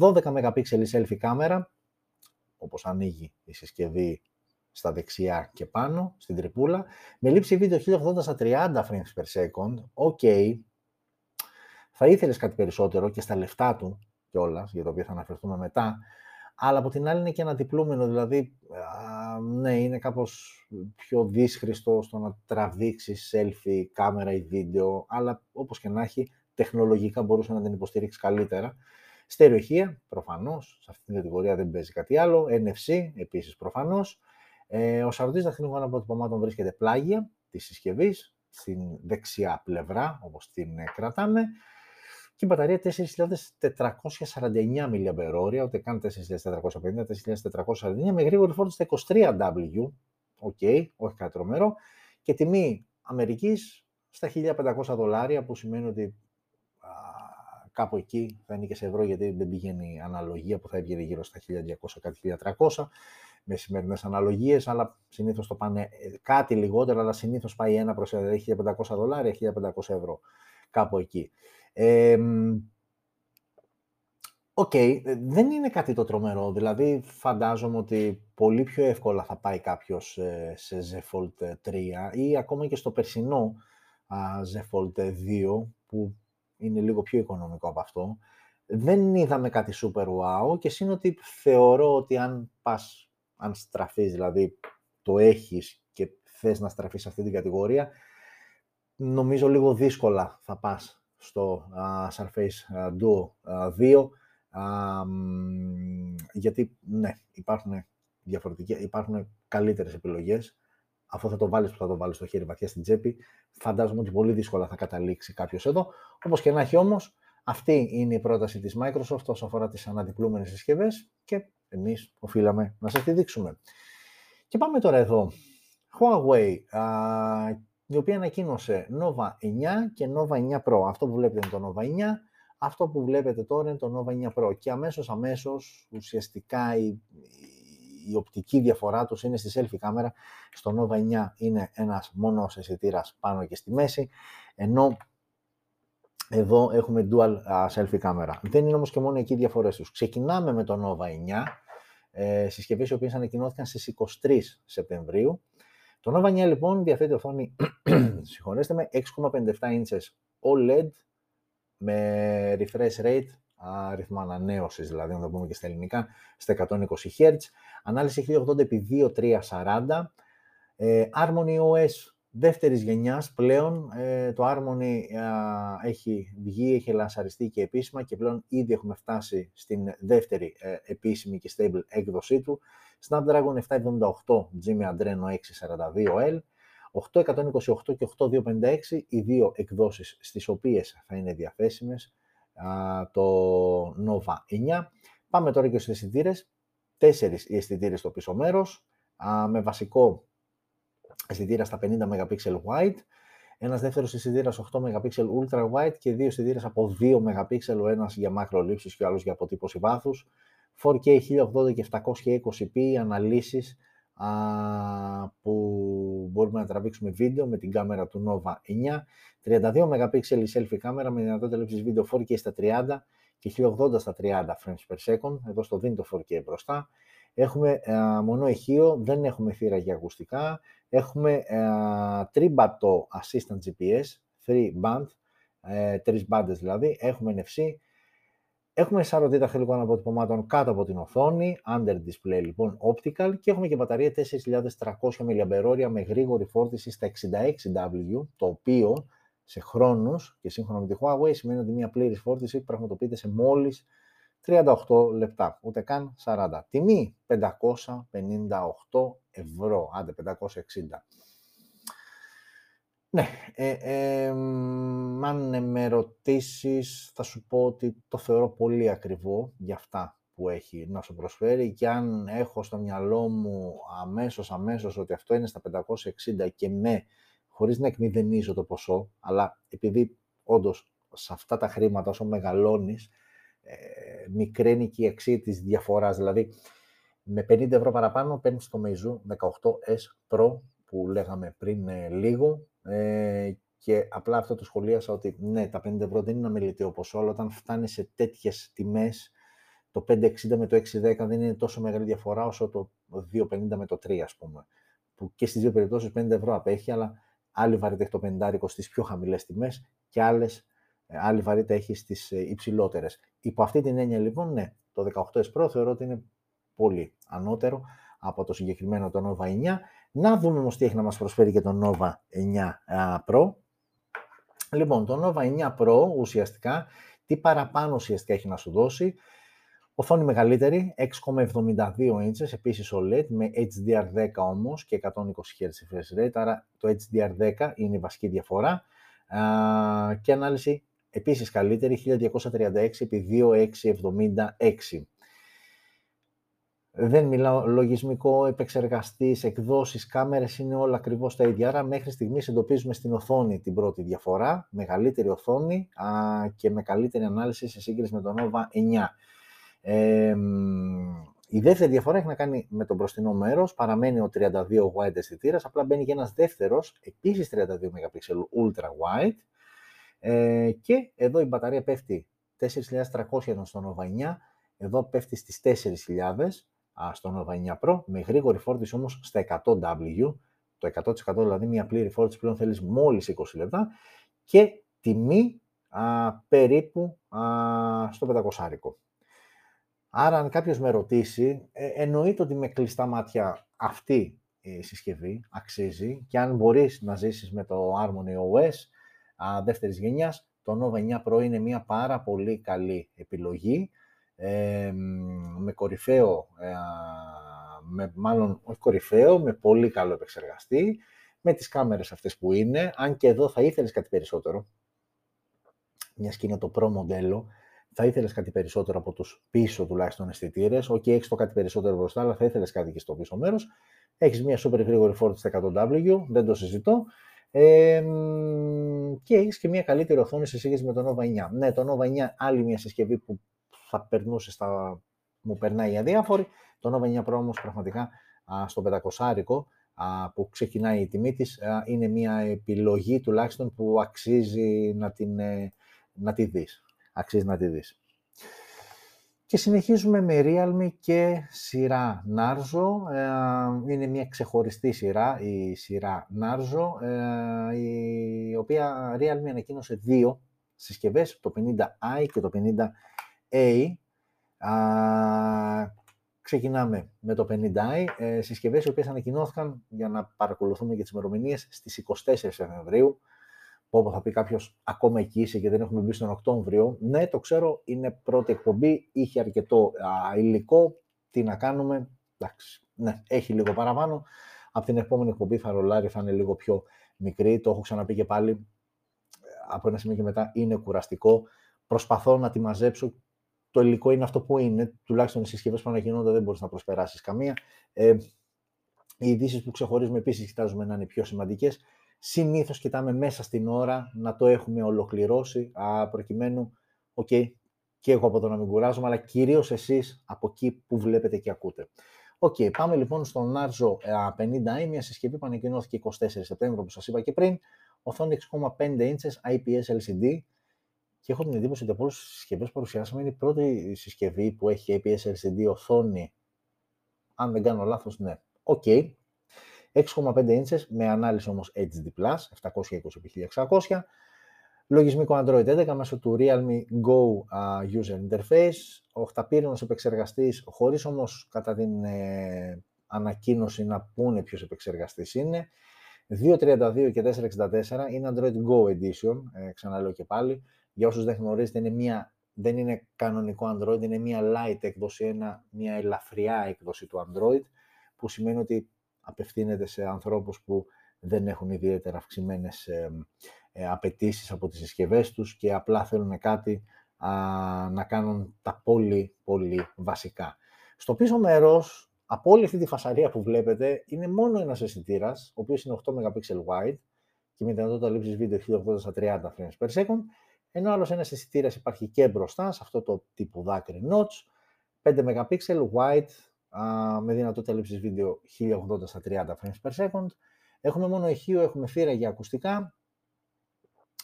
12 MP selfie κάμερα, όπως ανοίγει η συσκευή στα δεξιά και πάνω, στην τρυπούλα, με λήψη βίντεο 1080 στα 30 frames per second, ok, θα ήθελες κάτι περισσότερο και στα λεφτά του κιόλας, για το οποίο θα αναφερθούμε μετά, αλλά από την άλλη είναι και ένα διπλούμενο, δηλαδή, ναι, είναι κάπως πιο δύσχριστο στο να τραβήξεις selfie, κάμερα ή βίντεο, αλλά όπως και να έχει, τεχνολογικά μπορούσε να την υποστηρίξεις καλύτερα. Στερεοχεία, προφανώς, σε αυτή την κατηγορία δεν παίζει κάτι άλλο. NFC, επίσης προφανώς. Ε, ο σαρωτής δαχτυλικών αποτυπωμάτων βρίσκεται πλάγια της συσκευής, στην δεξιά πλευρά, όπως την ε, κρατάμε. Και η μπαταρία 4.449 mAh, ούτε καν 4.450, 4.449, με γρήγορη φόρτιση στα 23W, OK, okay, όχι κάτι τρομερό, και τιμή Αμερικής στα 1.500 δολάρια, που σημαίνει ότι α, κάπου εκεί θα είναι και σε ευρώ, γιατί δεν πηγαίνει η αναλογία που θα έβγαινε γύρω στα 1.200, κάτι 1.300 με σημερινές αναλογίες, αλλά συνήθως το πάνε ε, κάτι λιγότερο, αλλά συνήθως πάει ένα προς ένα, 1.500 δολάρια, 1.500 ευρώ, κάπου εκεί. Οκ, ε, δεν είναι κάτι το τρομερό. Δηλαδή, φαντάζομαι ότι πολύ πιο εύκολα θα πάει κάποιος ε, σε Z Fold 3 ή ακόμα και στο περσινό Z Fold 2, που είναι λίγο πιο οικονομικό από αυτό. Δεν είδαμε κάτι super wow και είναι ότι θεωρώ ότι αν πας αν στραφείς, δηλαδή το έχεις και θες να στραφείς σε αυτή την κατηγορία, νομίζω λίγο δύσκολα θα πας στο uh, Surface Duo 2, γιατί ναι, υπάρχουν διαφορετικές, υπάρχουν καλύτερες επιλογές. Αφού θα το βάλεις που θα το βάλεις στο χέρι βαθιά στην τσέπη, φαντάζομαι ότι πολύ δύσκολα θα καταλήξει κάποιος εδώ. Όπως και να έχει όμως, αυτή είναι η πρόταση της Microsoft όσο αφορά τις αναδιπλούμενες συσκευές και εμείς οφείλαμε να σας τη δείξουμε. Και πάμε τώρα εδώ. Huawei, η οποία ανακοίνωσε Nova 9 και Nova 9 Pro. Αυτό που βλέπετε είναι το Nova 9, αυτό που βλέπετε τώρα είναι το Nova 9 Pro. Και αμέσως, αμέσως, ουσιαστικά η, η οπτική διαφορά τους είναι στη selfie κάμερα. Στο Nova 9 είναι ένας μόνος αισθητήρας πάνω και στη μέση, ενώ εδώ έχουμε dual selfie κάμερα. Δεν είναι όμως και μόνο εκεί οι διαφορές τους. Ξεκινάμε με το Nova 9, ε, συσκευές οι οποίες ανακοινώθηκαν στις 23 Σεπτεμβρίου. Το Nova 9 λοιπόν διαθέτει οθόνη, συγχωρέστε με, 6,57 inches OLED με refresh rate, αριθμό ανανέωσης δηλαδή, να το πούμε και στα ελληνικά, στα 120 Hz, ανάλυση 1080x2340, ε, Harmony OS δεύτερης γενιάς πλέον ε, το Harmony έχει βγει, έχει λανσαριστεί και επίσημα και πλέον ήδη έχουμε φτάσει στην δεύτερη ε, επίσημη και stable έκδοσή του. Snapdragon 778 G Adreno 642L, 828 και 8256 οι δύο εκδόσεις στις οποίες θα είναι διαθέσιμες το Nova 9. Πάμε τώρα και στους αισθητήρες. Τέσσερις οι αισθητήρες στο πίσω μέρος, με βασικό αισθητήρα στα 50 MP wide, ένας δεύτερος αισθητήρα 8 MP ultra wide και δύο αισθητήρε από 2 MP, ο ένας για μακρολήψεις και ο άλλος για αποτύπωση βάθους, 4K 1080 και 720p αναλύσεις α, που μπορούμε να τραβήξουμε βίντεο με την κάμερα του Nova 9, 32 MP η selfie κάμερα με δυνατότητα λήψης βίντεο 4K στα 30 και 1080 στα 30 frames per second, εδώ στο δίνει το 4K μπροστά. Έχουμε α, μονό ηχείο, δεν έχουμε θύρα για ακουστικά, Έχουμε ε, τρίμπατο assistant GPS, 3 band, ε, τρεις μπάντες δηλαδή. Έχουμε NFC. Έχουμε σαρωτή ταχυλικών αποτυπωμάτων κάτω από την οθόνη, under display λοιπόν, optical και έχουμε και μπαταρία 4.300 mAh με γρήγορη φόρτιση στα 66W, το οποίο σε χρόνους και σύμφωνα με τη Huawei σημαίνει ότι μια πλήρης φόρτιση πραγματοποιείται σε μόλις 38 λεπτά, ούτε καν 40. Τιμή 558 ευρώ, άντε 560. Ναι, ε, ε, αν με ρωτήσεις, θα σου πω ότι το θεωρώ πολύ ακριβό για αυτά που έχει να σου προσφέρει και αν έχω στο μυαλό μου αμέσως αμέσως ότι αυτό είναι στα 560 και με, χωρίς να εκμηδενίζω το ποσό, αλλά επειδή όντως σε αυτά τα χρήματα όσο μεγαλώνεις, ε, μικραίνει και η αξία της διαφοράς. Δηλαδή, με 50 ευρώ παραπάνω παίρνεις το Meizu 18S Pro που λέγαμε πριν ε, λίγο ε, και απλά αυτό το σχολίασα ότι ναι, τα 50 ευρώ δεν είναι αμεληταίο ποσό, αλλά όταν φτάνει σε τέτοιες τιμές, το 560 με το 610 δεν είναι τόσο μεγάλη διαφορά όσο το 250 με το 3, ας πούμε. Που και στις δύο περιπτώσεις 50 ευρώ απέχει, αλλά άλλη βαρύτητα έχει το 50 στις πιο χαμηλές τιμές και άλλες, ε, άλλη βαρύτητα έχεις στις υψηλότερες. Υπό αυτή την έννοια λοιπόν, ναι, το 18S Pro θεωρώ ότι είναι πολύ ανώτερο από το συγκεκριμένο το Nova 9. Να δούμε όμως τι έχει να μας προσφέρει και το Nova 9 Pro. Λοιπόν, το Nova 9 Pro ουσιαστικά Τι παραπάνω ουσιαστικά έχει να σου δώσει. Οθόνη μεγαλύτερη, 6,72 inches, επίσης OLED, με HDR10 όμως και 120 Hz refresh rate, άρα το HDR10 είναι η βασική διαφορά. και ανάλυση επίσης καλύτερη, 1236 x 2676. Δεν μιλάω λογισμικό, επεξεργαστής, εκδόσεις, κάμερες, είναι όλα ακριβώς τα ίδια. Άρα μέχρι στιγμής εντοπίζουμε στην οθόνη την πρώτη διαφορά, μεγαλύτερη οθόνη α, και με καλύτερη ανάλυση σε σύγκριση με τον Nova 9. Ε, η δεύτερη διαφορά έχει να κάνει με το μπροστινό μέρος. Παραμένει ο 32 wide αισθητήρας, απλά μπαίνει και ένας δεύτερος, επίσης 32 MP ultra wide. Ε, και εδώ η μπαταρία πέφτει 4.300 ήταν στο Nova 9, εδώ πέφτει στις 4.000 στο Nova 9 Pro, με γρήγορη φόρτιση όμως στα 100W, το 100% δηλαδή μια πλήρη φόρτιση πλέον θέλεις μόλις 20 λεπτά και τιμή α, περίπου α, στο 500 Άρα αν κάποιος με ρωτήσει, ε, εννοείται ότι με κλειστά μάτια αυτή η συσκευή αξίζει και αν μπορείς να ζήσεις με το Harmony OS α, δεύτερης γενιάς, το Nova 9 Pro είναι μια πάρα πολύ καλή επιλογή με κορυφαίο, ε, με, μάλλον όχι κορυφαίο, με πολύ καλό επεξεργαστή, με τις κάμερες αυτές που είναι, αν και εδώ θα ήθελες κάτι περισσότερο, μια και είναι το Pro μοντέλο, θα ήθελες κάτι περισσότερο από τους πίσω τουλάχιστον αισθητήρες. OK, okay, έχεις το κάτι περισσότερο μπροστά, αλλά θα ήθελες κάτι και στο πίσω μέρος. Έχεις μια super γρήγορη φόρτιση στα 100W, δεν το συζητώ. Ε, και έχεις και μια καλύτερη οθόνη σε σύγκριση με το Nova 9. Ναι, το Nova 9 άλλη μια συσκευή που θα περνούσε στα... μου περνάει αδιάφορη. Το Nova 9 Pro όμως πραγματικά α, στο 500 που ξεκινάει η τιμή της είναι μια επιλογή τουλάχιστον που αξίζει να, την, ε, να τη δεις. Αξίζει να τη δεις. Και συνεχίζουμε με Realme και σειρά Narzo. Ε, είναι μια ξεχωριστή σειρά, η σειρά Narzo, ε, η οποία Realme ανακοίνωσε δύο συσκευές, το 50i και το 50A. ξεκινάμε με το 50i, ε, συσκευές οι οποίες ανακοινώθηκαν για να παρακολουθούμε και τις ημερομηνίες στις 24 Σεπτεμβρίου. Όπου θα πει κάποιος, ακόμα εκεί είσαι και δεν έχουμε μπει στον Οκτώβριο. Ναι, το ξέρω, είναι πρώτη εκπομπή, είχε αρκετό α, υλικό. Τι να κάνουμε, εντάξει, ναι, έχει λίγο παραπάνω. Από την επόμενη εκπομπή θα ρολάρει, θα είναι λίγο πιο μικρή. Το έχω ξαναπεί και πάλι. Από ένα σημείο και μετά είναι κουραστικό. Προσπαθώ να τη μαζέψω. Το υλικό είναι αυτό που είναι. Τουλάχιστον οι συσκευές που ανακοινώνται δεν μπορείς να προσπεράσεις καμία. Ε, οι ειδήσεις που ξεχωρίζουμε επίσης κοιτάζουμε να είναι πιο σημαντικές. Συνήθως κοιτάμε μέσα στην ώρα να το έχουμε ολοκληρώσει, α, προκειμένου, OK, okay, και εγώ από το να μην κουράζομαι, αλλά κυρίως εσείς από εκεί που βλέπετε και ακούτε. OK, okay, πάμε λοιπόν στον Narzo 50i, μια συσκευή που ανακοινώθηκε 24 Σεπτέμβριο, όπως σας είπα και πριν, οθόνη 6,5 inches IPS LCD, και έχω την εντύπωση ότι από όλες τις συσκευές που παρουσιάσαμε είναι η πρώτη συσκευή που έχει IPS LCD οθόνη, αν δεν κάνω λάθος, ναι. Οκ, 6,5 inches με ανάλυση όμως HD+, 720x1600, λογισμικό Android 11 μέσω του Realme Go User Interface, οχταπύρηνος επεξεργαστής, χωρίς όμως κατά την ε, ανακοίνωση να πούνε ποιος επεξεργαστής είναι, 2.32 και 4.64 είναι Android Go Edition, ε, ξαναλέω και πάλι. Για όσους δεν γνωρίζετε, είναι μια, δεν είναι κανονικό Android, είναι μια light έκδοση, ένα, μια ελαφριά έκδοση του Android, που σημαίνει ότι απευθύνεται σε ανθρώπους που δεν έχουν ιδιαίτερα αυξημένες ε, ε, απαιτήσεις από τις συσκευές τους και απλά θέλουν κάτι να κάνουν τα πολύ πολύ βασικά. Στο πίσω μέρος, από όλη αυτή τη φασαρία που βλέπετε, είναι μόνο ένας αισθητήρας, ο οποίος είναι 8 MP wide και με δυνατότητα λήψης βίντεο 1080 στα 30 frames per second, ενώ άλλος ένας αισθητήρας υπάρχει και μπροστά, σε αυτό το τύπου δάκρυ notch, 5 MP wide με δυνατότητα λήψης βίντεο 1080 στα 30 frames per second. Έχουμε μόνο ηχείο, έχουμε θύρα για ακουστικά.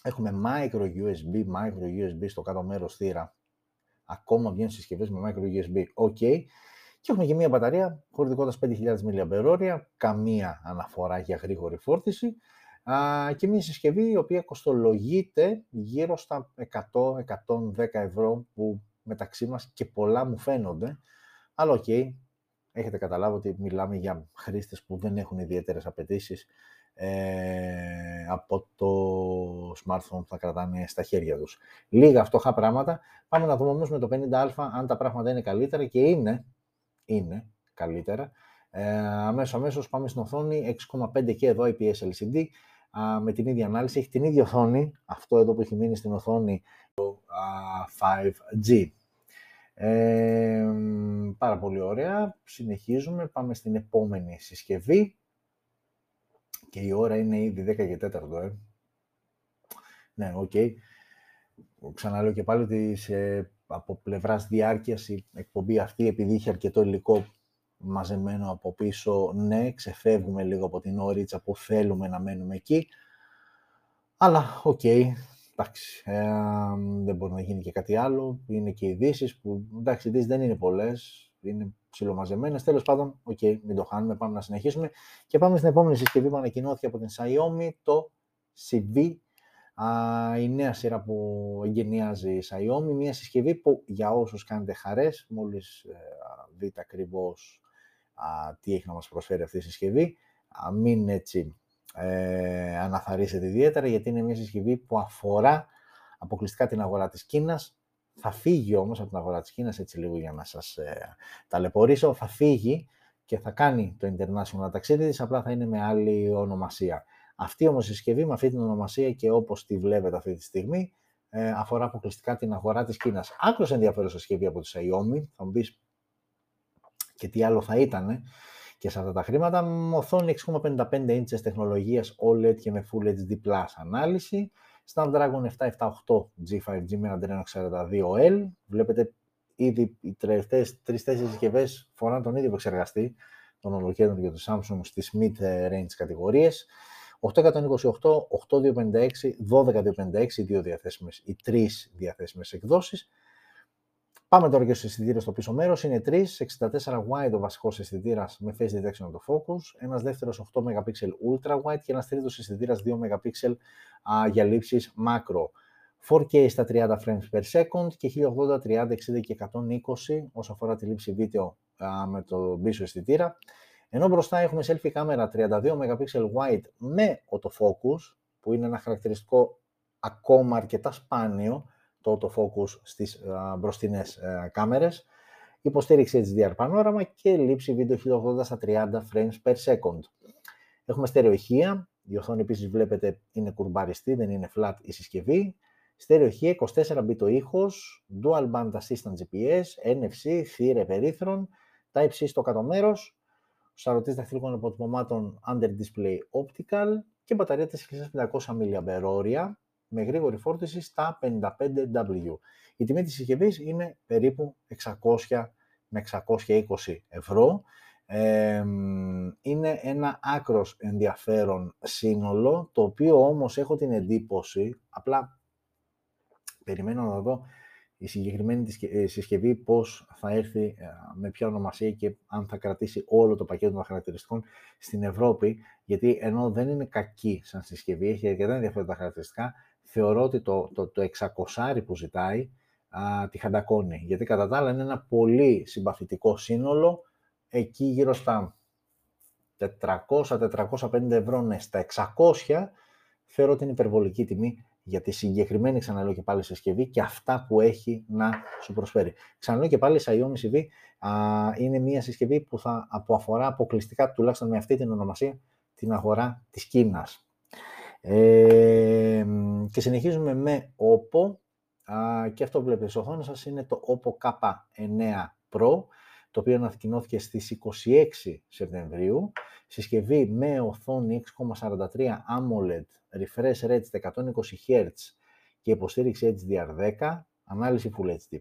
Έχουμε micro USB, micro USB στο κάτω μέρος θύρα. Ακόμα βγαίνουν συσκευές με micro USB, ok. Και έχουμε και μία μπαταρία χωρητικότητας 5.000 mAh, καμία αναφορά για γρήγορη φόρτιση και μία συσκευή η οποία κοστολογείται γύρω στα 100-110 ευρώ που μεταξύ μας και πολλά μου φαίνονται. Αλλά οκ, έχετε καταλάβει ότι μιλάμε για χρήστες που δεν έχουν ιδιαίτερες απαιτήσεις ε, από το smartphone που θα κρατάνε στα χέρια τους. Λίγα φτωχά πράγματα. Πάμε να δούμε όμως με το 50A αν τα πράγματα είναι καλύτερα και είναι, είναι καλύτερα. Ε, αμέσως, αμέσως πάμε στην οθόνη 6,5 και εδώ IPS LCD με την ίδια ανάλυση. Έχει την ίδια οθόνη, αυτό εδώ που έχει μείνει στην οθόνη, το 5G. Ε, πάρα πολύ ωραία. Συνεχίζουμε. Πάμε στην επόμενη συσκευή. Και η ώρα είναι ήδη 10 και 4, ε. Ναι, OK. Okay. Ξαναλέω και πάλι ότι σε, από πλευράς διάρκειας η εκπομπή αυτή, επειδή είχε αρκετό υλικό μαζεμένο από πίσω, ναι, ξεφεύγουμε λίγο από την ωρίτσα που θέλουμε να μένουμε εκεί. Αλλά, OK, okay, εντάξει, ε, δεν μπορεί να γίνει και κάτι άλλο. Είναι και ειδήσεις που, εντάξει, ειδήσεις δεν είναι πολλές, είναι ψιλομαζεμένες. Τέλος πάντων, OK, okay, μην το χάνουμε, πάμε να συνεχίσουμε. Και πάμε στην επόμενη συσκευή που ανακοινώθηκε από την Xiaomi, το Civi, η νέα σειρά που εγκαινιάζει η Xiaomi, μια συσκευή που για όσους κάνετε χαρές, μόλις ε, δείτε ακριβώς τι έχει να μας προσφέρει αυτή η συσκευή, μην έτσι ε, αναθαρίσετε ιδιαίτερα, γιατί είναι μια συσκευή που αφορά αποκλειστικά την αγορά της Κίνας, θα φύγει όμως από την αγορά της Κίνας, έτσι λίγο για να σας ε, ταλαιπωρήσω, θα φύγει και θα κάνει το international ταξίδι της, απλά θα είναι με άλλη ονομασία. Αυτή όμως η συσκευή με αυτή την ονομασία και όπως τη βλέπετε αυτή τη στιγμή, ε, αφορά αποκλειστικά την αγορά της Κίνας. Άκρως ενδιαφέρουσα συσκευή από τη Xiaomi, θα μου πεις και τι άλλο θα ήταν και σε αυτά τα χρήματα. Οθόνη 6,55 inches τεχνολογίας OLED και με Full HD Plus ανάλυση. Snapdragon 778 G5G με ένα 42L. Βλέπετε ήδη οι τελευταίες τρεις-τέσσερις συσκευές φοράνε τον ίδιο επεξεργαστή των ολοκέντρων και του Samsung στις mid-range κατηγορίες. 828, 8256, 12256, οι δύο διαθέσιμες, οι τρεις διαθέσιμες εκδόσεις. Πάμε τώρα και στο αισθητήριο στο πίσω μέρος. Είναι 3, 64 wide ο βασικός αισθητήρας με face detection of the focus, ένας δεύτερος 8 MP ultra wide και ένας τρίτος αισθητήρας 2 MP για λήψεις macro. 4K στα 30 frames per second και 1080, 30, 60 και 120 όσο αφορά τη λήψη βίντεο με το πίσω αισθητήρα. Ενώ μπροστά έχουμε selfie κάμερα 32 MP wide με autofocus, που είναι ένα χαρακτηριστικό ακόμα αρκετά σπάνιο, το autofocus στις μπροστινές ε, κάμερες, υποστήριξη HDR πανόραμα και λήψη βίντεο 1080 στα 30 frames per second. Έχουμε στερεοηχεία, η οθόνη επίσης βλέπετε είναι κουρμπαριστή, δεν είναι flat η συσκευή. Στερεοηχεία, 24 bit ο ήχος, dual band assistant GPS, NFC, θύρα περίθρων, Type-C στο κάτω μέρος, σαρωτής δαχτυλικών αποτυπωμάτων under display optical και μπαταρία 4500 mAh με γρήγορη φόρτιση στα 55W. Η τιμή της συσκευής είναι περίπου 600 με 620 ευρώ. είναι ένα άκρος ενδιαφέρον σύνολο, το οποίο όμως έχω την εντύπωση, απλά περιμένω να δω η συγκεκριμένη ε, συσκευή πώς θα έρθει ε, με ποια ονομασία και αν θα κρατήσει όλο το πακέτο των χαρακτηριστικών στην Ευρώπη, γιατί ενώ δεν είναι κακή σαν συσκευή, έχει αρκετά ενδιαφέροντα χαρακτηριστικά, θεωρώ ότι το, το, το 600 που ζητάει α, τη χαντακώνει. Γιατί κατά τα άλλα είναι ένα πολύ συμπαθητικό σύνολο, εκεί γύρω στα 400-450 ευρώ, ναι, στα 600 θεωρώ ότι είναι υπερβολική τιμή για τη συγκεκριμένη, ξαναλέω και πάλι, συσκευή και αυτά που έχει να σου προσφέρει. Ξαναλέω και πάλι, η Xiaomi CV α, είναι μια συσκευή που θα που αφορά αποκλειστικά, τουλάχιστον με αυτή την ονομασία, την αγορά της Κίνας. Ε, και συνεχίζουμε με OPPO. Α, και αυτό που βλέπετε στο οθόνη σας είναι το OPPO K9 Pro το οποίο ανακοινώθηκε στις 26 Σεπτεμβρίου. Συσκευή με οθόνη 6,43 AMOLED refresh rate 120Hz και υποστήριξη HDR10 ανάλυση Full HD+,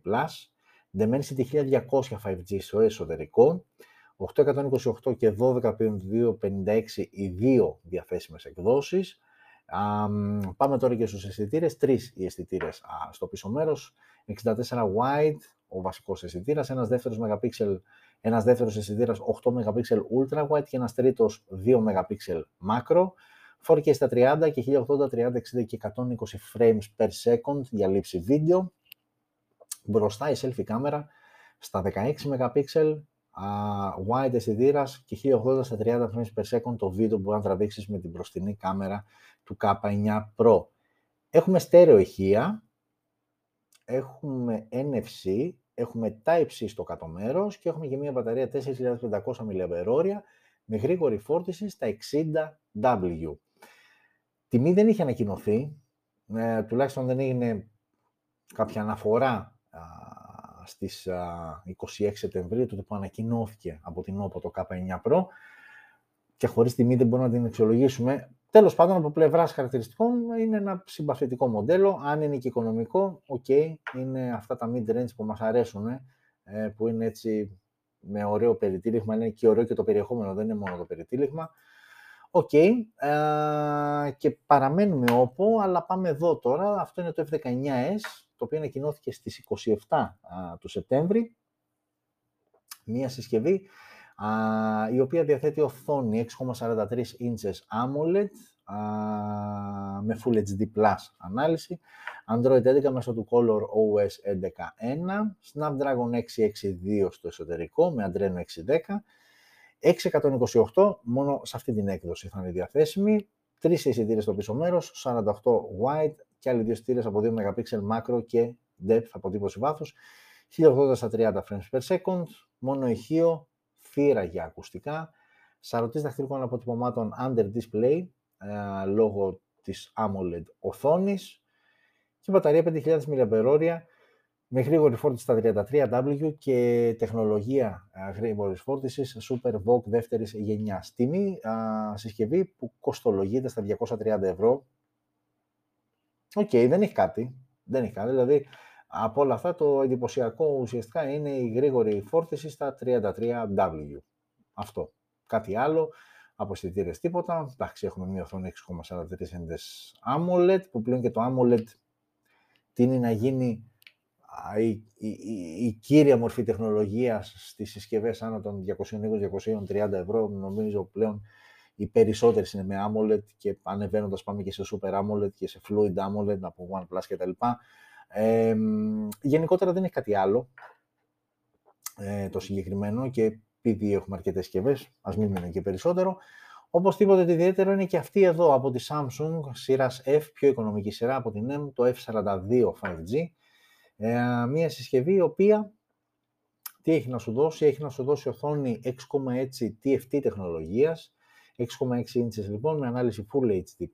Dimensity 1200 5G στο εσωτερικό. 828 και 12.256 οι δύο διαθέσιμες εκδόσεις πάμε τώρα και στους αισθητήρες. Τρεις οι αισθητήρες στο πίσω μέρος. 64 wide, ο βασικός αισθητήρας, ένας δεύτερος megapixel, ένας δεύτερος αισθητήρας 8 MP ultra wide και ένας τρίτος 2 MP macro. 4K στα 30 και 1080, 30, 60 και 120 frames per second για λήψη βίντεο. Μπροστά η selfie κάμερα στα 16 MP, wide αισθητήρα και 1080 στα 30 frames per second το βίντεο που μπορείς να τραβήξεις με την μπροστινή κάμερα του K9 Pro. Έχουμε στέρεο ηχεία, έχουμε NFC, έχουμε Type-C στο κάτω μέρος και έχουμε και μια μπαταρία 4.500 mAh με γρήγορη φόρτιση στα 60W. Τιμή δεν είχε ανακοινωθεί, ε, τουλάχιστον δεν έγινε κάποια αναφορά α, στις 26 Σεπτεμβρίου, τότε που ανακοινώθηκε από την OPPO το K9 Pro και χωρίς τιμή δεν μπορούμε να την αξιολογήσουμε. Τέλος πάντων, από πλευράς χαρακτηριστικών είναι ένα συμπαθητικό μοντέλο. Αν είναι και οικονομικό, ok, είναι αυτά τα mid-range που μας αρέσουν, ε, που είναι έτσι με ωραίο περιτύλιγμα, είναι και ωραίο και το περιεχόμενο, δεν είναι μόνο το περιτύλιγμα. OK, okay, ε, και παραμένουμε όπου, αλλά πάμε εδώ τώρα. Αυτό είναι το F19S, το οποίο ανακοινώθηκε στις 27 του Σεπτέμβρη. Μία συσκευή η οποία διαθέτει οθόνη 6,43 inches AMOLED με Full HD Plus ανάλυση, Android 11 μέσω του Color OS 11.1, Snapdragon 662 στο εσωτερικό με Adreno 610, 628 μόνο σε αυτή την έκδοση θα είναι διαθέσιμη, τρεις αισθητήρες στο πίσω μέρος, 48 wide και άλλοι δύο αισθητήρες από 2 MP macro και depth αποτύπωση βάθους, 1080 στα 30 frames per second, μόνο ηχείο, θύρα για ακουστικά, σαρωτής δαχτυλικών αποτυπωμάτων under display ε, λόγω της AMOLED οθόνης. Και μπαταρία 5.000 mAh με γρήγορη φόρτιση στα 33W και τεχνολογία ε, γρήγορης φόρτισης Super VOOC δεύτερης γενιάς. Τιμή συσκευή που κοστολογείται στα 230 ευρώ. OK, okay, δεν έχει κάτι. Δεν έχει κάτι. Δηλαδή, από όλα αυτά το εντυπωσιακό ουσιαστικά είναι η γρήγορη φόρτιση στα 33W. Αυτό. Κάτι άλλο, από αισθητήρες τίποτα. Εντάξει, έχουμε μια οθόνη 6,43 inches AMOLED, που πλέον και το AMOLED τείνει να γίνει η, η, η, η κύρια μορφή τεχνολογίας στις συσκευές άνω των 220-230 ευρώ. Νομίζω πλέον οι περισσότερες είναι με AMOLED και ανεβαίνοντας πάμε και σε Super AMOLED και σε Fluid AMOLED από OnePlus κτλ. Ε, γενικότερα δεν έχει κάτι άλλο ε, το συγκεκριμένο και επειδή έχουμε αρκετές συσκευές, ας μην μείνουν και περισσότερο. Όπως τίποτε το ιδιαίτερο είναι και αυτή εδώ από τη Samsung σειράς F, πιο οικονομική σειρά από την M, το F42 5G. Ε, μια συσκευή η οποία τι έχει να σου δώσει, έχει να σου δώσει οθόνη 6,6 TFT τεχνολογίας, 6,6 inches λοιπόν με ανάλυση Full HD+,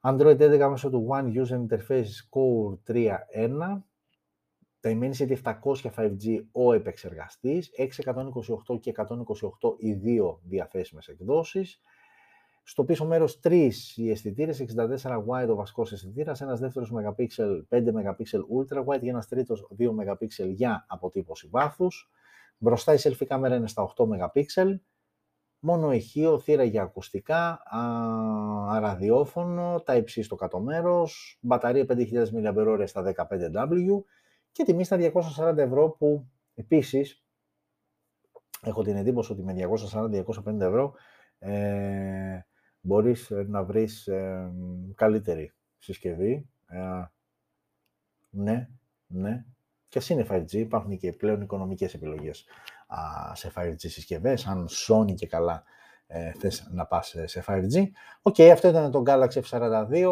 Android 11 μέσω του One User Interface Core 3.1, Dimensity 700 5G ο επεξεργαστής, 628 και 128 οι δύο διαθέσιμες εκδόσεις. Στο πίσω μέρος 3 οι αισθητήρες, 64 wide ο βασικός αισθητήρας, ένας δεύτερος MP, 5 MP ultra wide και ένας τρίτος 2 MP για αποτύπωση βάθους. Μπροστά η selfie κάμερα είναι στα 8 MP μόνο ηχείο, θύρα για ακουστικά, α, ραδιόφωνο, τα υψί στο κάτω μέρος, μπαταρία 5.000 mAh στα 15W και τιμή στα 240 ευρώ που επίσης έχω την εντύπωση ότι με 240-250 ευρώ ε, μπορείς να βρεις ε, καλύτερη συσκευή. Ε, ναι, ναι. Και ας είναι 5G, υπάρχουν και πλέον οικονομικές επιλογές σε 5G συσκευές, αν σώνει και καλά ε, θες να πας σε 5G. OK, okay, αυτό ήταν το Galaxy F42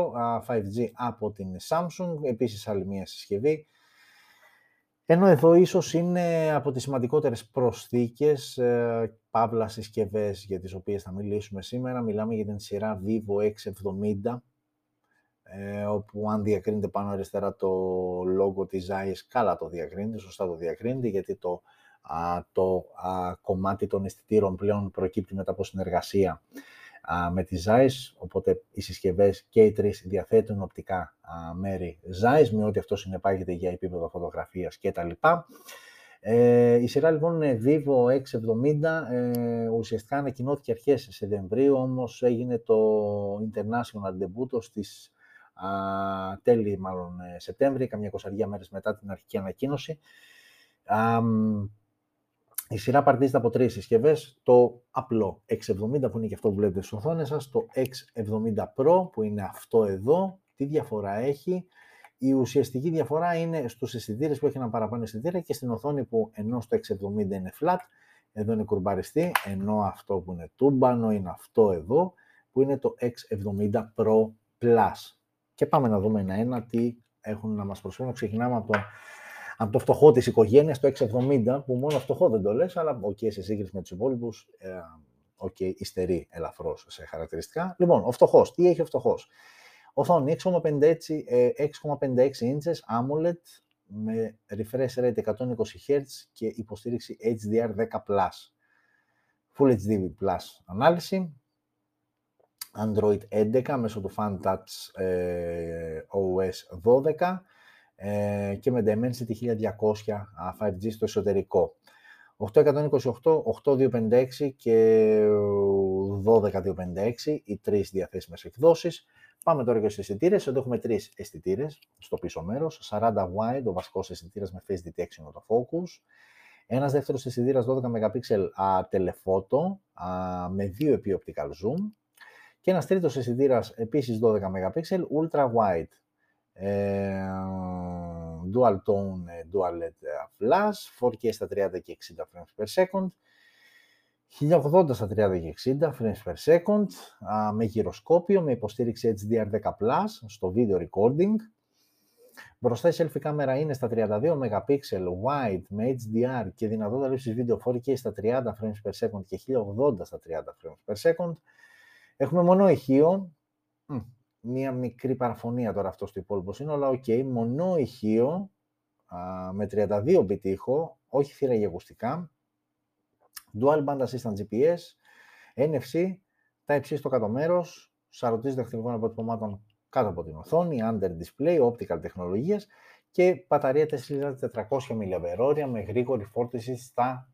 5G από την Samsung, επίσης άλλη μία συσκευή. Ενώ εδώ ίσως είναι από τις σημαντικότερες προσθήκες, ε, παύλα συσκευές για τις οποίες θα μιλήσουμε σήμερα. Μιλάμε για την σειρά Vivo X70, ε, όπου αν διακρίνεται πάνω αριστερά το logo της Zeiss, καλά το διακρίνεται, σωστά το διακρίνεται, γιατί το το κομμάτι των αισθητήρων πλέον προκύπτει μετά από συνεργασία με τη Zeiss, οπότε οι συσκευές και οι τρεις διαθέτουν οπτικά μέρη Zeiss, με ό,τι αυτό συνεπάγεται για επίπεδο φωτογραφίας κτλ. Ε, η σειρά λοιπόν είναι Vivo X70, ε, ουσιαστικά ανακοινώθηκε αρχές Σεπτεμβρίου, όμως έγινε το International Debut στις α, τέλη μάλλον ε, Σεπτέμβρη, καμιά κοσαριά μέρες μετά την αρχική ανακοίνωση. Η σειρά παρτίζεται από τρεις συσκευές. Το απλό X70 που είναι και αυτό που βλέπετε στις οθόνες σας, το X70 Pro που είναι αυτό εδώ, τι διαφορά έχει, Η ουσιαστική διαφορά είναι στους αισθητήρε που έχει ένα παραπάνω αισθητήρα και στην οθόνη που ενώ στο 670 είναι flat, εδώ είναι κουρμπαριστή, ενώ αυτό που είναι τούμπανο είναι αυτό εδώ, που είναι το X70 Pro Plus. Και πάμε να δούμε ένα-ένα τι έχουν να μας προσφέρουν. Ξεκινάμε από το, από το φτωχό της οικογένειας, το X70, που μόνο φτωχό δεν το λες, αλλά OK, okay, σε σύγκριση με τους υπόλοιπους, ε, OK, okay, υστερεί ελαφρώς σε χαρακτηριστικά. Λοιπόν, ο φτωχός, τι έχει ο φτωχός; Οθόνη 6,56 inches AMOLED με refresh rate 120 Hz και υποστήριξη HDR10+. Full HD Plus ανάλυση. Android 11 μέσω του FunTouch ε, OS 12 ε, και με Dimensity 1200 5G στο εσωτερικό. 828, 8256 και 12256, οι τρεις διαθέσιμες εκδόσεις. Πάμε τώρα και στους αισθητήρες. Εδώ έχουμε τρεις αισθητήρες στο πίσω μέρος. 40 wide, ο βασικός αισθητήρας με face detection το focus. Ένας δεύτερος αισθητήρας 12 MP telephoto με δύο επί optical zoom. Και ένας τρίτος αισθητήρας επίσης 12 MP ultra wide. Ε, dual tone, ε, dual LED flash, 4K στα 30 και 60 frames per second 1080 στα 30 και 60 frames per second, με γυροσκόπιο, με υποστήριξη HDR10+, στο video recording. Μπροστά η selfie κάμερα είναι στα 32 MP wide με HDR και δυνατότητα λήψης βίντεο 4K στα 30 frames per second και 1080 στα 30 frames per second. Έχουμε μονό ηχείο, μία μικρή παραφωνία τώρα αυτός στο υπόλοιπο σύνολο, αλλά OK, okay, μονό ηχείο με 32 bit ήχο, όχι θύρα για ακουστικά, Dual Band Assisted GPS, NFC, Type-C στο κάτω μέρος, σαρωτής δαχτυλικών αποτυπωμάτων κάτω από την οθόνη, under display, optical τεχνολογίες και μπαταρία 4.400 mAh με γρήγορη φόρτιση στα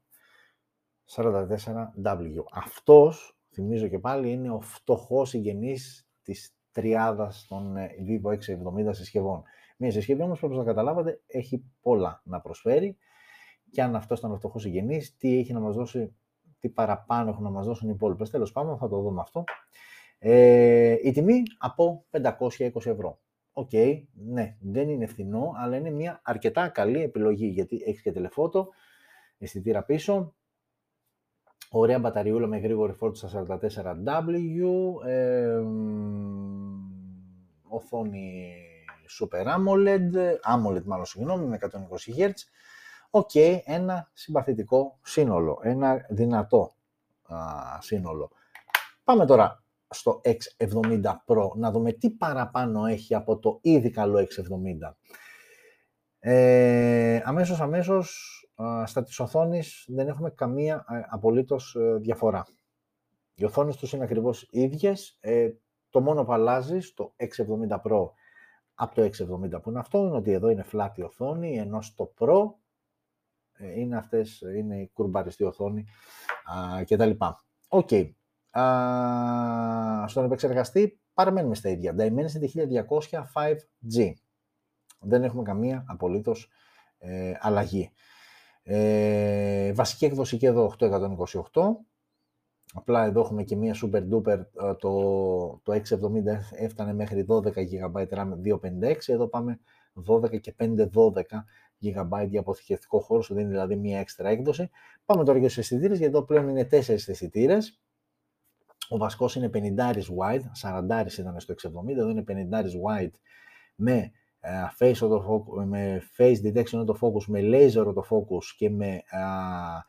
44W. Αυτός, θυμίζω και πάλι, είναι ο φτωχός συγγενής της τριάδας των ε, Vivo X70 συσκευών. Μια συσκευή όμως, όπως θα καταλάβατε, έχει πολλά να προσφέρει και αν αυτός ήταν ο φτωχός συγγενής, τι έχει να μας δώσει, τι παραπάνω έχουν να μας δώσουν οι υπόλοιπες. Τέλος πάντων, θα το δούμε αυτό. Ε, η τιμή από 520 ευρώ. OK, okay, ναι, δεν είναι φθηνό, αλλά είναι μια αρκετά καλή επιλογή γιατί έχεις και τηλεφώτο, αισθητήρα πίσω, ωραία μπαταριούλα με γρήγορη φόρτιση στα 44W, ε, οθόνη Super AMOLED, AMOLED μάλλον συγγνώμη, με 120 Hz, OK, okay, ένα συμπαθητικό σύνολο, ένα δυνατό α, σύνολο. Πάμε τώρα στο X70 Pro να δούμε τι παραπάνω έχει από το ήδη καλό X70. Ε, αμέσως, αμέσως, στα της οθόνης δεν έχουμε καμία απολύτως ε, διαφορά. Οι οθόνες τους είναι ακριβώς ίδιες. Ε, το μόνο που αλλάζει στο X70 Pro από το X70 που είναι αυτό είναι ότι εδώ είναι flat η οθόνη, ενώ στο Pro ε, είναι αυτές, είναι η κουρμπαριστή οθόνη α, και τα λοιπά. OK. Okay. Στον επεξεργαστή παραμένουμε στα ίδια. Dimensity 1200 5G. Δεν έχουμε καμία απολύτως ε, αλλαγή. Ε, βασική έκδοση και εδώ 8 128. Απλά εδώ έχουμε και μία super duper, ε, το, το X70 έφτανε μέχρι 12 GB RAM 256, εδώ πάμε 12 και 512 GB για αποθηκευτικό χώρο, σου δίνει δηλαδή μία έξτρα έκδοση. Πάμε τώρα για του αισθητήρες, γιατί εδώ πλέον είναι 4 αισθητήρες. Ο βασικός είναι 50 wide, 40 ήταν στο 670, εδώ είναι 50 wide με uh, face, autofocus, με face detection autofocus, με laser autofocus και με uh,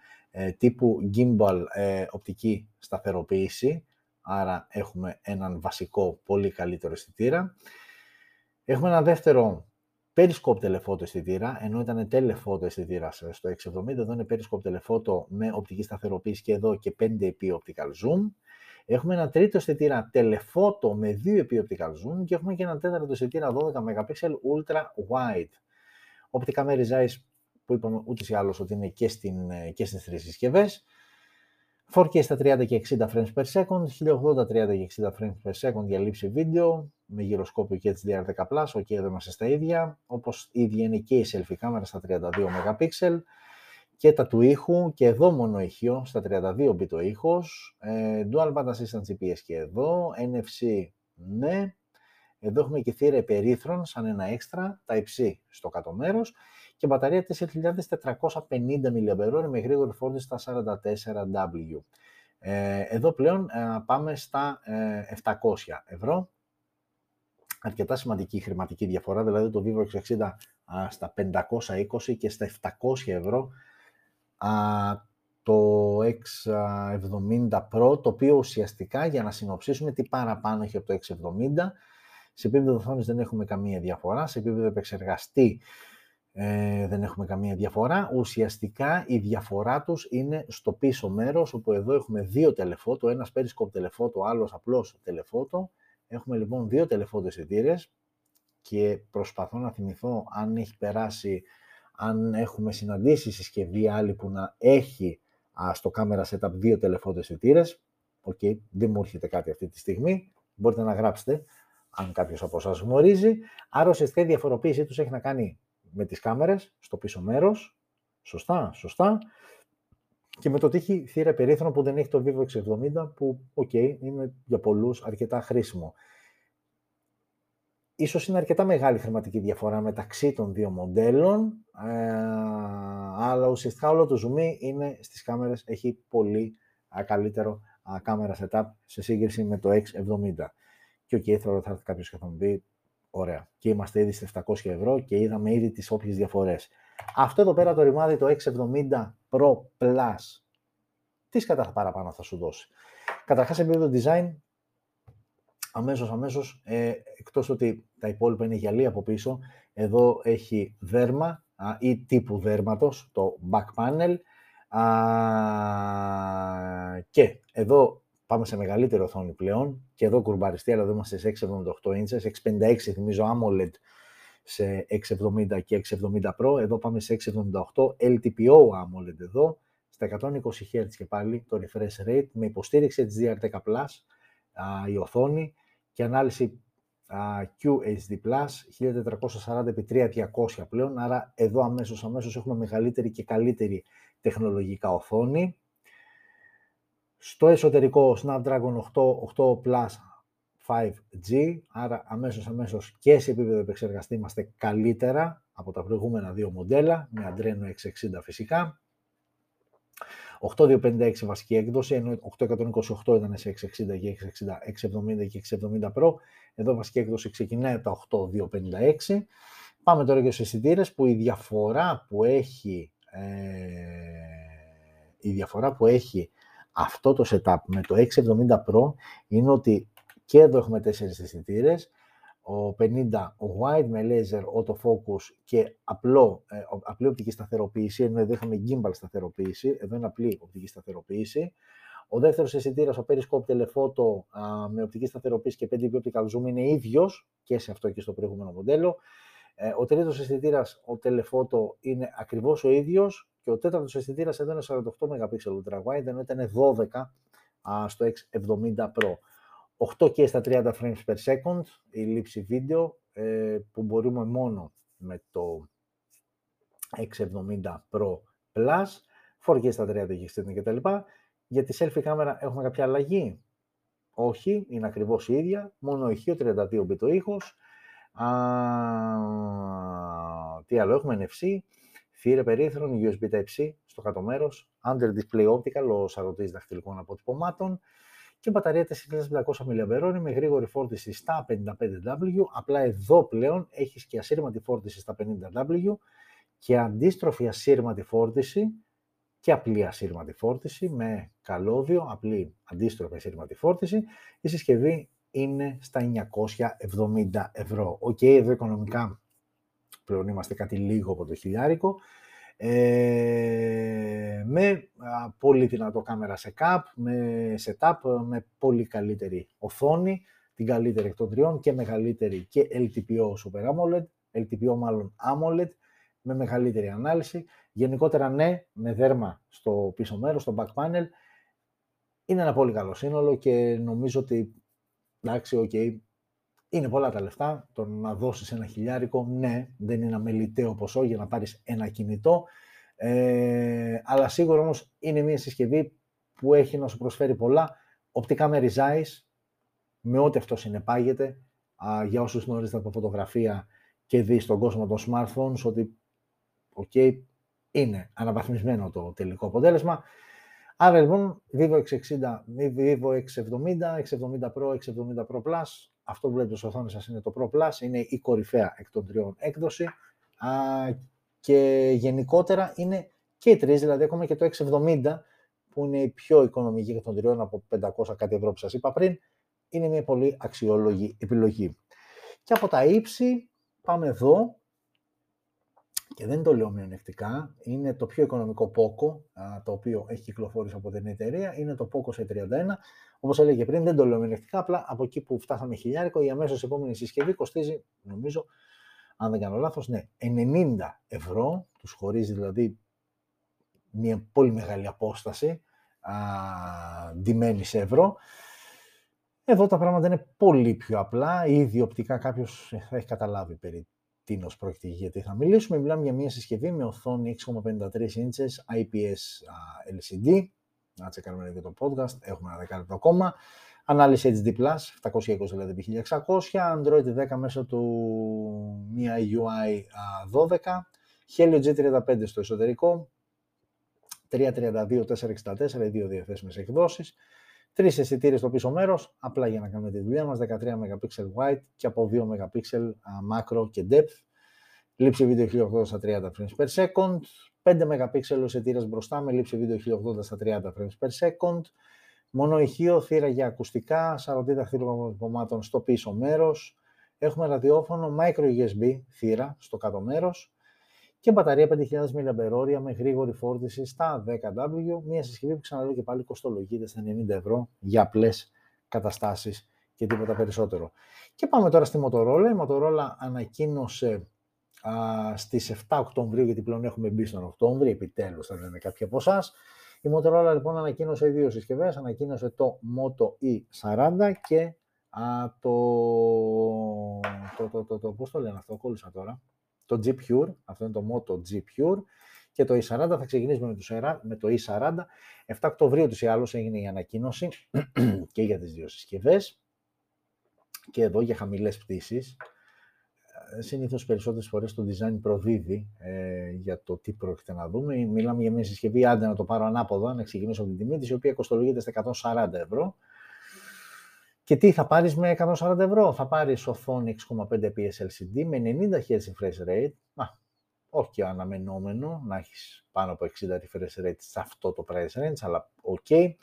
τύπου gimbal uh, οπτική σταθεροποίηση. Άρα έχουμε έναν βασικό πολύ καλύτερο αισθητήρα. Έχουμε ένα δεύτερο Periscope telephoto αισθητήρα, ενώ ήταν telephoto αισθητήρα στο 670, εδώ είναι Periscope telephoto με οπτική σταθεροποίηση και εδώ και 5x optical zoom. Έχουμε ένα τρίτο αισθητήρα telephoto με 2x optical zoom και έχουμε και ένα τέταρτο αισθητήρα 12 MP ultra wide. Οπτικά με resize που είπαμε ούτε ή άλλως ότι είναι και, στην, και στις τρεις συσκευές. 4K στα 30 και 60 frames per second, 1080 30 και 60 frames per second για λήψη βίντεο, με γυροσκόπιο και HDR10+, ok εδώ είμαστε στα ίδια, όπως ίδια είναι και η selfie κάμερα στα 32 MP και τα του ήχου και εδώ μόνο ηχείο, στα 32 bit ο ήχος, ε, Dual Band Assistant GPS και εδώ, NFC ναι, Εδώ έχουμε και θύρα υπερήθρων σαν ένα έξτρα, τα υψί στο κάτω μέρος και μπαταρία 4.450 mAh με γρήγορη φόρτιση στα 44W. Ε, εδώ πλέον ε, πάμε στα 700 ε, ευρώ. Αρκετά σημαντική χρηματική διαφορά, δηλαδή το Vivo X60 στα 520 και στα 700 ευρώ το X70 Pro, το οποίο ουσιαστικά για να συνοψίσουμε τι παραπάνω έχει από το X70, σε επίπεδο οθόνης δεν έχουμε καμία διαφορά, σε επίπεδο επεξεργαστή ε, δεν έχουμε καμία διαφορά. Ουσιαστικά η διαφορά τους είναι στο πίσω μέρος, όπου εδώ έχουμε δύο τελεφώτο, ένας periscope τελεφώτο, άλλος απλός τελεφώτο. Έχουμε λοιπόν δύο τελεφώτο αισθητήρε και προσπαθώ να θυμηθώ αν έχει περάσει, αν έχουμε συναντήσει συσκευή άλλη που να έχει α, στο κάμερα setup δύο τελεφώτο αισθητήρε. Οκ, okay, δεν μου έρχεται κάτι αυτή τη στιγμή. Μπορείτε να γράψετε αν κάποιος από εσάς γνωρίζει. Άρα ουσιαστικά η διαφοροποίησή τους έχει να κάνει με τις κάμερες στο πίσω μέρος, σωστά, σωστά, και με το τύχη θύρα περίθρονο που δεν έχει το Vivo X70, που, οκ, okay, είναι για πολλούς αρκετά χρήσιμο. Ίσως είναι αρκετά μεγάλη χρηματική διαφορά μεταξύ των δύο μοντέλων, ε, αλλά ουσιαστικά όλο το zoom είναι στις κάμερες, έχει πολύ καλύτερο κάμερα setup σε σύγκριση με το X70. Και OK, okay, θεωρώ ότι θα έρθει κάποιος και θα μου πει, Ωραία. Και είμαστε ήδη στα 700 ευρώ και είδαμε ήδη τις όποιες διαφορές. Αυτό εδώ πέρα το ρημάδι, το X70 Pro Plus, τι σκατά παραπάνω θα σου δώσει. Καταρχάς, επίπεδο design, αμέσως, αμέσως, ε, εκτός ότι τα υπόλοιπα είναι γυαλί από πίσω, εδώ έχει δέρμα α, ή τύπου δέρματος, το back panel, α, και εδώ πάμε σε μεγαλύτερη οθόνη πλέον και εδώ κουρμπαριστεί, αλλά εδώ είμαστε σε 678 inches, 656 θυμίζω AMOLED σε 670 και 670 Pro, εδώ πάμε σε 678 LTPO AMOLED εδώ, στα 120 Hz και πάλι το refresh rate με υποστήριξη HDR10+, η οθόνη και ανάλυση QHD+, 1440x3200 πλέον, άρα εδώ αμέσως αμέσως έχουμε μεγαλύτερη και καλύτερη τεχνολογικά οθόνη. Στο εσωτερικό Snapdragon 8, 8 Plus 5G, άρα αμέσως αμέσως και σε επίπεδο επεξεργαστή είμαστε καλύτερα από τα προηγούμενα δύο μοντέλα, με Adreno 660 φυσικά. 8256 βασική έκδοση, ενώ 828 ήταν σε 660 και 660, 670 και 670 Pro. Εδώ βασική έκδοση ξεκινάει από τα 8256. Πάμε τώρα και στους αισθητήρες που η διαφορά που έχει, ε, η διαφορά που έχει αυτό το setup με το 670 Pro είναι ότι και εδώ έχουμε τέσσερις αισθητήρες, ο 50 ο wide με laser autofocus και απλό, ε, απλή οπτική σταθεροποίηση, ενώ εδώ είχαμε gimbal σταθεροποίηση, εδώ είναι απλή οπτική σταθεροποίηση. Ο δεύτερος αισθητήρας, ο periscope telephoto με οπτική σταθεροποίηση και 5 optical zoom είναι ίδιος και σε αυτό και στο προηγούμενο μοντέλο. Ε, ο τρίτος αισθητήρας, ο telephoto, είναι ακριβώς ο ίδιος και ο τέταρτος αισθητήρας εδώ είναι 48 MP ultra wide, ενώ ήταν 12 στο X70 Pro. 8K στα 30 frames per second, η λήψη βίντεο, ε, που μπορούμε μόνο με το X70 Pro Plus, 4K στα 30 και κτλ. Για τη selfie κάμερα έχουμε κάποια αλλαγή; Όχι, είναι ακριβώς η ίδια, μόνο ηχείο 32 bit ο ήχος. Α, τι άλλο έχουμε, NFC, θύρα περίθρον, USB Type-C στο κάτω μέρος, under display optical, ο σαρωτής δαχτυλικών αποτυπωμάτων και μπαταρία 4500 mAh με γρήγορη φόρτιση στα 55W. Απλά εδώ πλέον έχεις και ασύρματη φόρτιση στα 50W και αντίστροφη ασύρματη φόρτιση και απλή ασύρματη φόρτιση με καλώδιο, απλή αντίστροφη ασύρματη φόρτιση. Η συσκευή είναι στα 970 ευρώ. OK, okay, εδώ οικονομικά πλέον είμαστε κάτι λίγο από το χιλιάρικο, ε, με πολύ δυνατό κάμερα setup, με setup, με πολύ καλύτερη οθόνη, την καλύτερη εκ των τριών και μεγαλύτερη και LTPO Super AMOLED, LTPO μάλλον AMOLED, με μεγαλύτερη ανάλυση. Γενικότερα ναι, με δέρμα στο πίσω μέρος, στο back panel, είναι ένα πολύ καλό σύνολο και νομίζω ότι εντάξει, okay, είναι πολλά τα λεφτά, το να δώσεις ένα χιλιάρικο, ναι, δεν είναι αμεληταίο ποσό για να πάρεις ένα κινητό, ε, αλλά σίγουρα όμως είναι μια συσκευή που έχει να σου προσφέρει πολλά, οπτικά με ριζάις, με ό,τι αυτό συνεπάγεται, για όσους γνωρίζετε από φωτογραφία και δεις στον κόσμο των smartphones ότι okay, είναι αναβαθμισμένο το τελικό αποτέλεσμα. Άρα λοιπόν, Vivo X60, Vivo X70, X70 Pro, X70 Pro Plus, αυτό που βλέπετε στο οθόνη σας είναι το Pro Plus, είναι η κορυφαία εκ των τριών έκδοση α, και γενικότερα είναι και οι τρεις, δηλαδή ακόμα και το X70 που είναι η πιο οικονομική εκ των τριών από 500 κάτι ευρώ που σας είπα πριν, είναι μια πολύ αξιόλογη επιλογή. Και από τα ύψη πάμε εδώ και δεν το λέω μειονεκτικά, είναι το πιο οικονομικό POCO, το οποίο έχει κυκλοφορήσει από την εταιρεία, είναι το POCO C31. Όπως έλεγε πριν, δεν το λέω μειονεκτικά, απλά από εκεί που φτάσαμε χιλιάρικο, η αμέσως επόμενη συσκευή κοστίζει, νομίζω, αν δεν κάνω λάθος, ναι, 90 ευρώ, τους χωρίζει δηλαδή μια πολύ μεγάλη απόσταση, α, ντυμένης σε ευρώ. Εδώ τα πράγματα είναι πολύ πιο απλά, ήδη οπτικά κάποιος θα έχει καταλάβει περί τίνος πρόκειται γιατί θα μιλήσουμε. Μιλάμε για μια συσκευή με οθόνη 6,53 inches IPS LCD. Να τσεκάρουμε και το podcast, έχουμε ένα δεκάλεπτο ακόμα. Ανάλυση HD+, 720 δηλαδή 1600, Android 10 μέσω του MIUI UI 12, Helio G35 στο εσωτερικό, 332, 464, οι δύο διαθέσιμες εκδόσεις, Τρεις αισθητήρες στο πίσω μέρος, απλά για να κάνουμε τη δουλειά μας. 13 MP wide και από 2 MP macro και depth. Λήψη βίντεο 1080 στα 30 frames per second. 5 MP αισθητήρε μπροστά με λήψη βίντεο 1080 στα 30 frames per second. Μόνο ηχείο, θύρα για ακουστικά, σαρωτή δαχτυλικών στο πίσω μέρος. Έχουμε ραδιόφωνο micro USB θύρα στο κάτω μέρος και μπαταρία 5.000 mAh με γρήγορη φόρτιση στα 10W, μια συσκευή που ξαναλέω και πάλι κοστολογείται στα 90 ευρώ για απλές καταστάσεις και τίποτα περισσότερο. Και πάμε τώρα στη Motorola. Η Motorola ανακοίνωσε α, στις 7 Οκτωβρίου, γιατί πλέον έχουμε μπει στον Οκτώβριο, επιτέλους θα λένε κάποιοι από εσάς. Η Motorola λοιπόν ανακοίνωσε δύο συσκευές, ανακοίνωσε το Moto E40 και α, το, το, το, το, το, πώς το λένε αυτό, κόλλησα τώρα, το G Pure, αυτό είναι το Moto G Pure, και το E40 θα ξεκινήσουμε με το, με το E40. 7 Οκτωβρίου τους ή άλλως έγινε η ανακοίνωση και για τις δύο συσκευές και εδώ για χαμηλές πτήσεις. Ε, συνήθως περισσότερες φορές το design προδίδει ε, για το τι πρόκειται να δούμε. Μιλάμε για μια συσκευή, άντε να το πάρω ανάποδα, να ξεκινήσω από την τιμή της, η οποία κοστολογείται στα 140 ευρώ. Και τι θα πάρεις με 140 ευρώ; Θα πάρεις οθόνη 6,5 PS LCD με 90 Hz refresh rate. Α, όχι αναμενόμενο να έχεις πάνω από 60 refresh rate σε αυτό το price range, αλλά OK. Okay.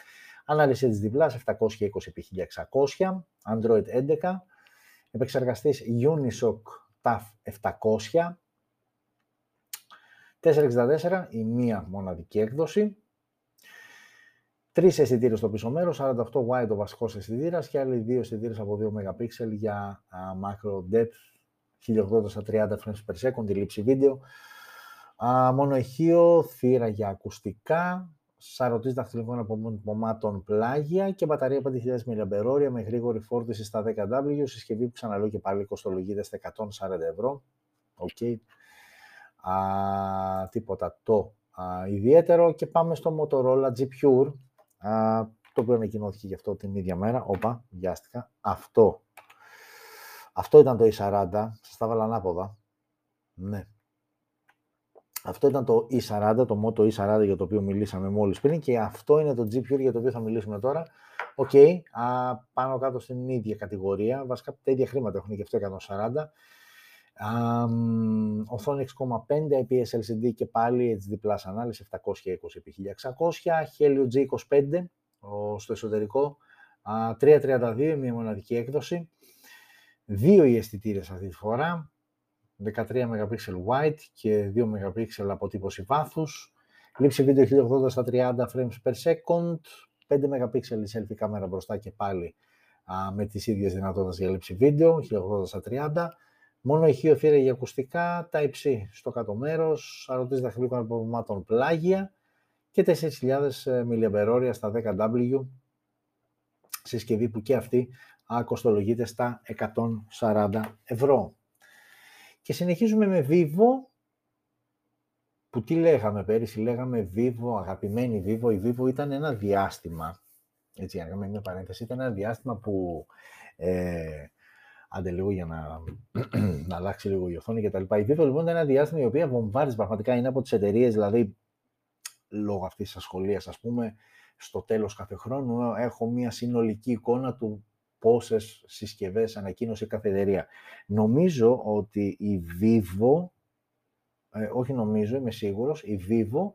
Ανάλυση HD+, 720x1600, Android 11, επεξεργαστής Unisoc T700, 4 64, η μία μοναδική έκδοση, Τρεις αισθητήρες στο πίσω μέρος, 48 wide ο βασικός αισθητήρας και άλλοι δύο αισθητήρες από 2 MP για uh, macro depth, 1080 στα 30 frames per second, τη λήψη βίντεο. Uh, μόνο ηχείο, θύρα για ακουστικά, σαρωτή δαχτυλικών απομάτων πλάγια και μπαταρία 5.000 mAh με γρήγορη φόρτιση στα 10W, συσκευή που ξαναλέω και πάλι κοστολογείται στα 140 ευρώ. Okay. Uh, τίποτα το uh, ιδιαίτερο και πάμε στο Motorola G Pure α, το οποίο ανακοινώθηκε γι' αυτό την ίδια μέρα. Όπα, βιάστηκα. Αυτό. Αυτό ήταν το E40. Σας τα 'βαλα ανάποδα. Ναι. Αυτό ήταν το E40, το Moto E40 για το οποίο μιλήσαμε μόλις πριν και αυτό είναι το G Pure για το οποίο θα μιλήσουμε τώρα. OK, okay, πάνω κάτω στην ίδια κατηγορία, βασικά τα ίδια χρήματα έχουν και αυτό 140. Um, οθόνη 6,5 IPS LCD και πάλι HD Plus ανάλυση 720x1600, Helio G25 στο εσωτερικό, uh, 332 μια μοναδική έκδοση, δύο οι αισθητήρες αυτή τη φορά, 13 MP wide και 2 MP αποτύπωση βάθους, λήψη βίντεο 1080 στα 30 frames per second, 5 MP selfie κάμερα μπροστά και πάλι uh, με τις ίδιες δυνατότητες για λήψη βίντεο, 1080 στα 30, Μόνο ηχείο θύρα για ακουστικά, τα υψί στο κάτω μέρος, αρωτή δαχτυλικών αποβημάτων πλάγια και 4.000 mAh στα 10W, συσκευή που και αυτή κοστολογείται στα 140 ευρώ. Και συνεχίζουμε με Vivo, που τι λέγαμε πέρυσι, λέγαμε Vivo, αγαπημένη Vivo, η Vivo ήταν ένα διάστημα, έτσι, για να κάνουμε μια παρένθεση, ήταν ένα διάστημα που ε, άντε λίγο για να, να αλλάξει λίγο η οθόνη κτλ. Η Vivo λοιπόν είναι ένα διάστημα η οποία βομβάρδιζε πραγματικά, είναι από τις εταιρείες, δηλαδή λόγω αυτής της ασχολίας, ας πούμε, στο τέλος κάθε χρόνου έχω μια συνολική εικόνα του πόσες συσκευές ανακοίνωσε κάθε εταιρεία. Νομίζω ότι η Vivo, ε, όχι νομίζω, είμαι σίγουρος, η Vivo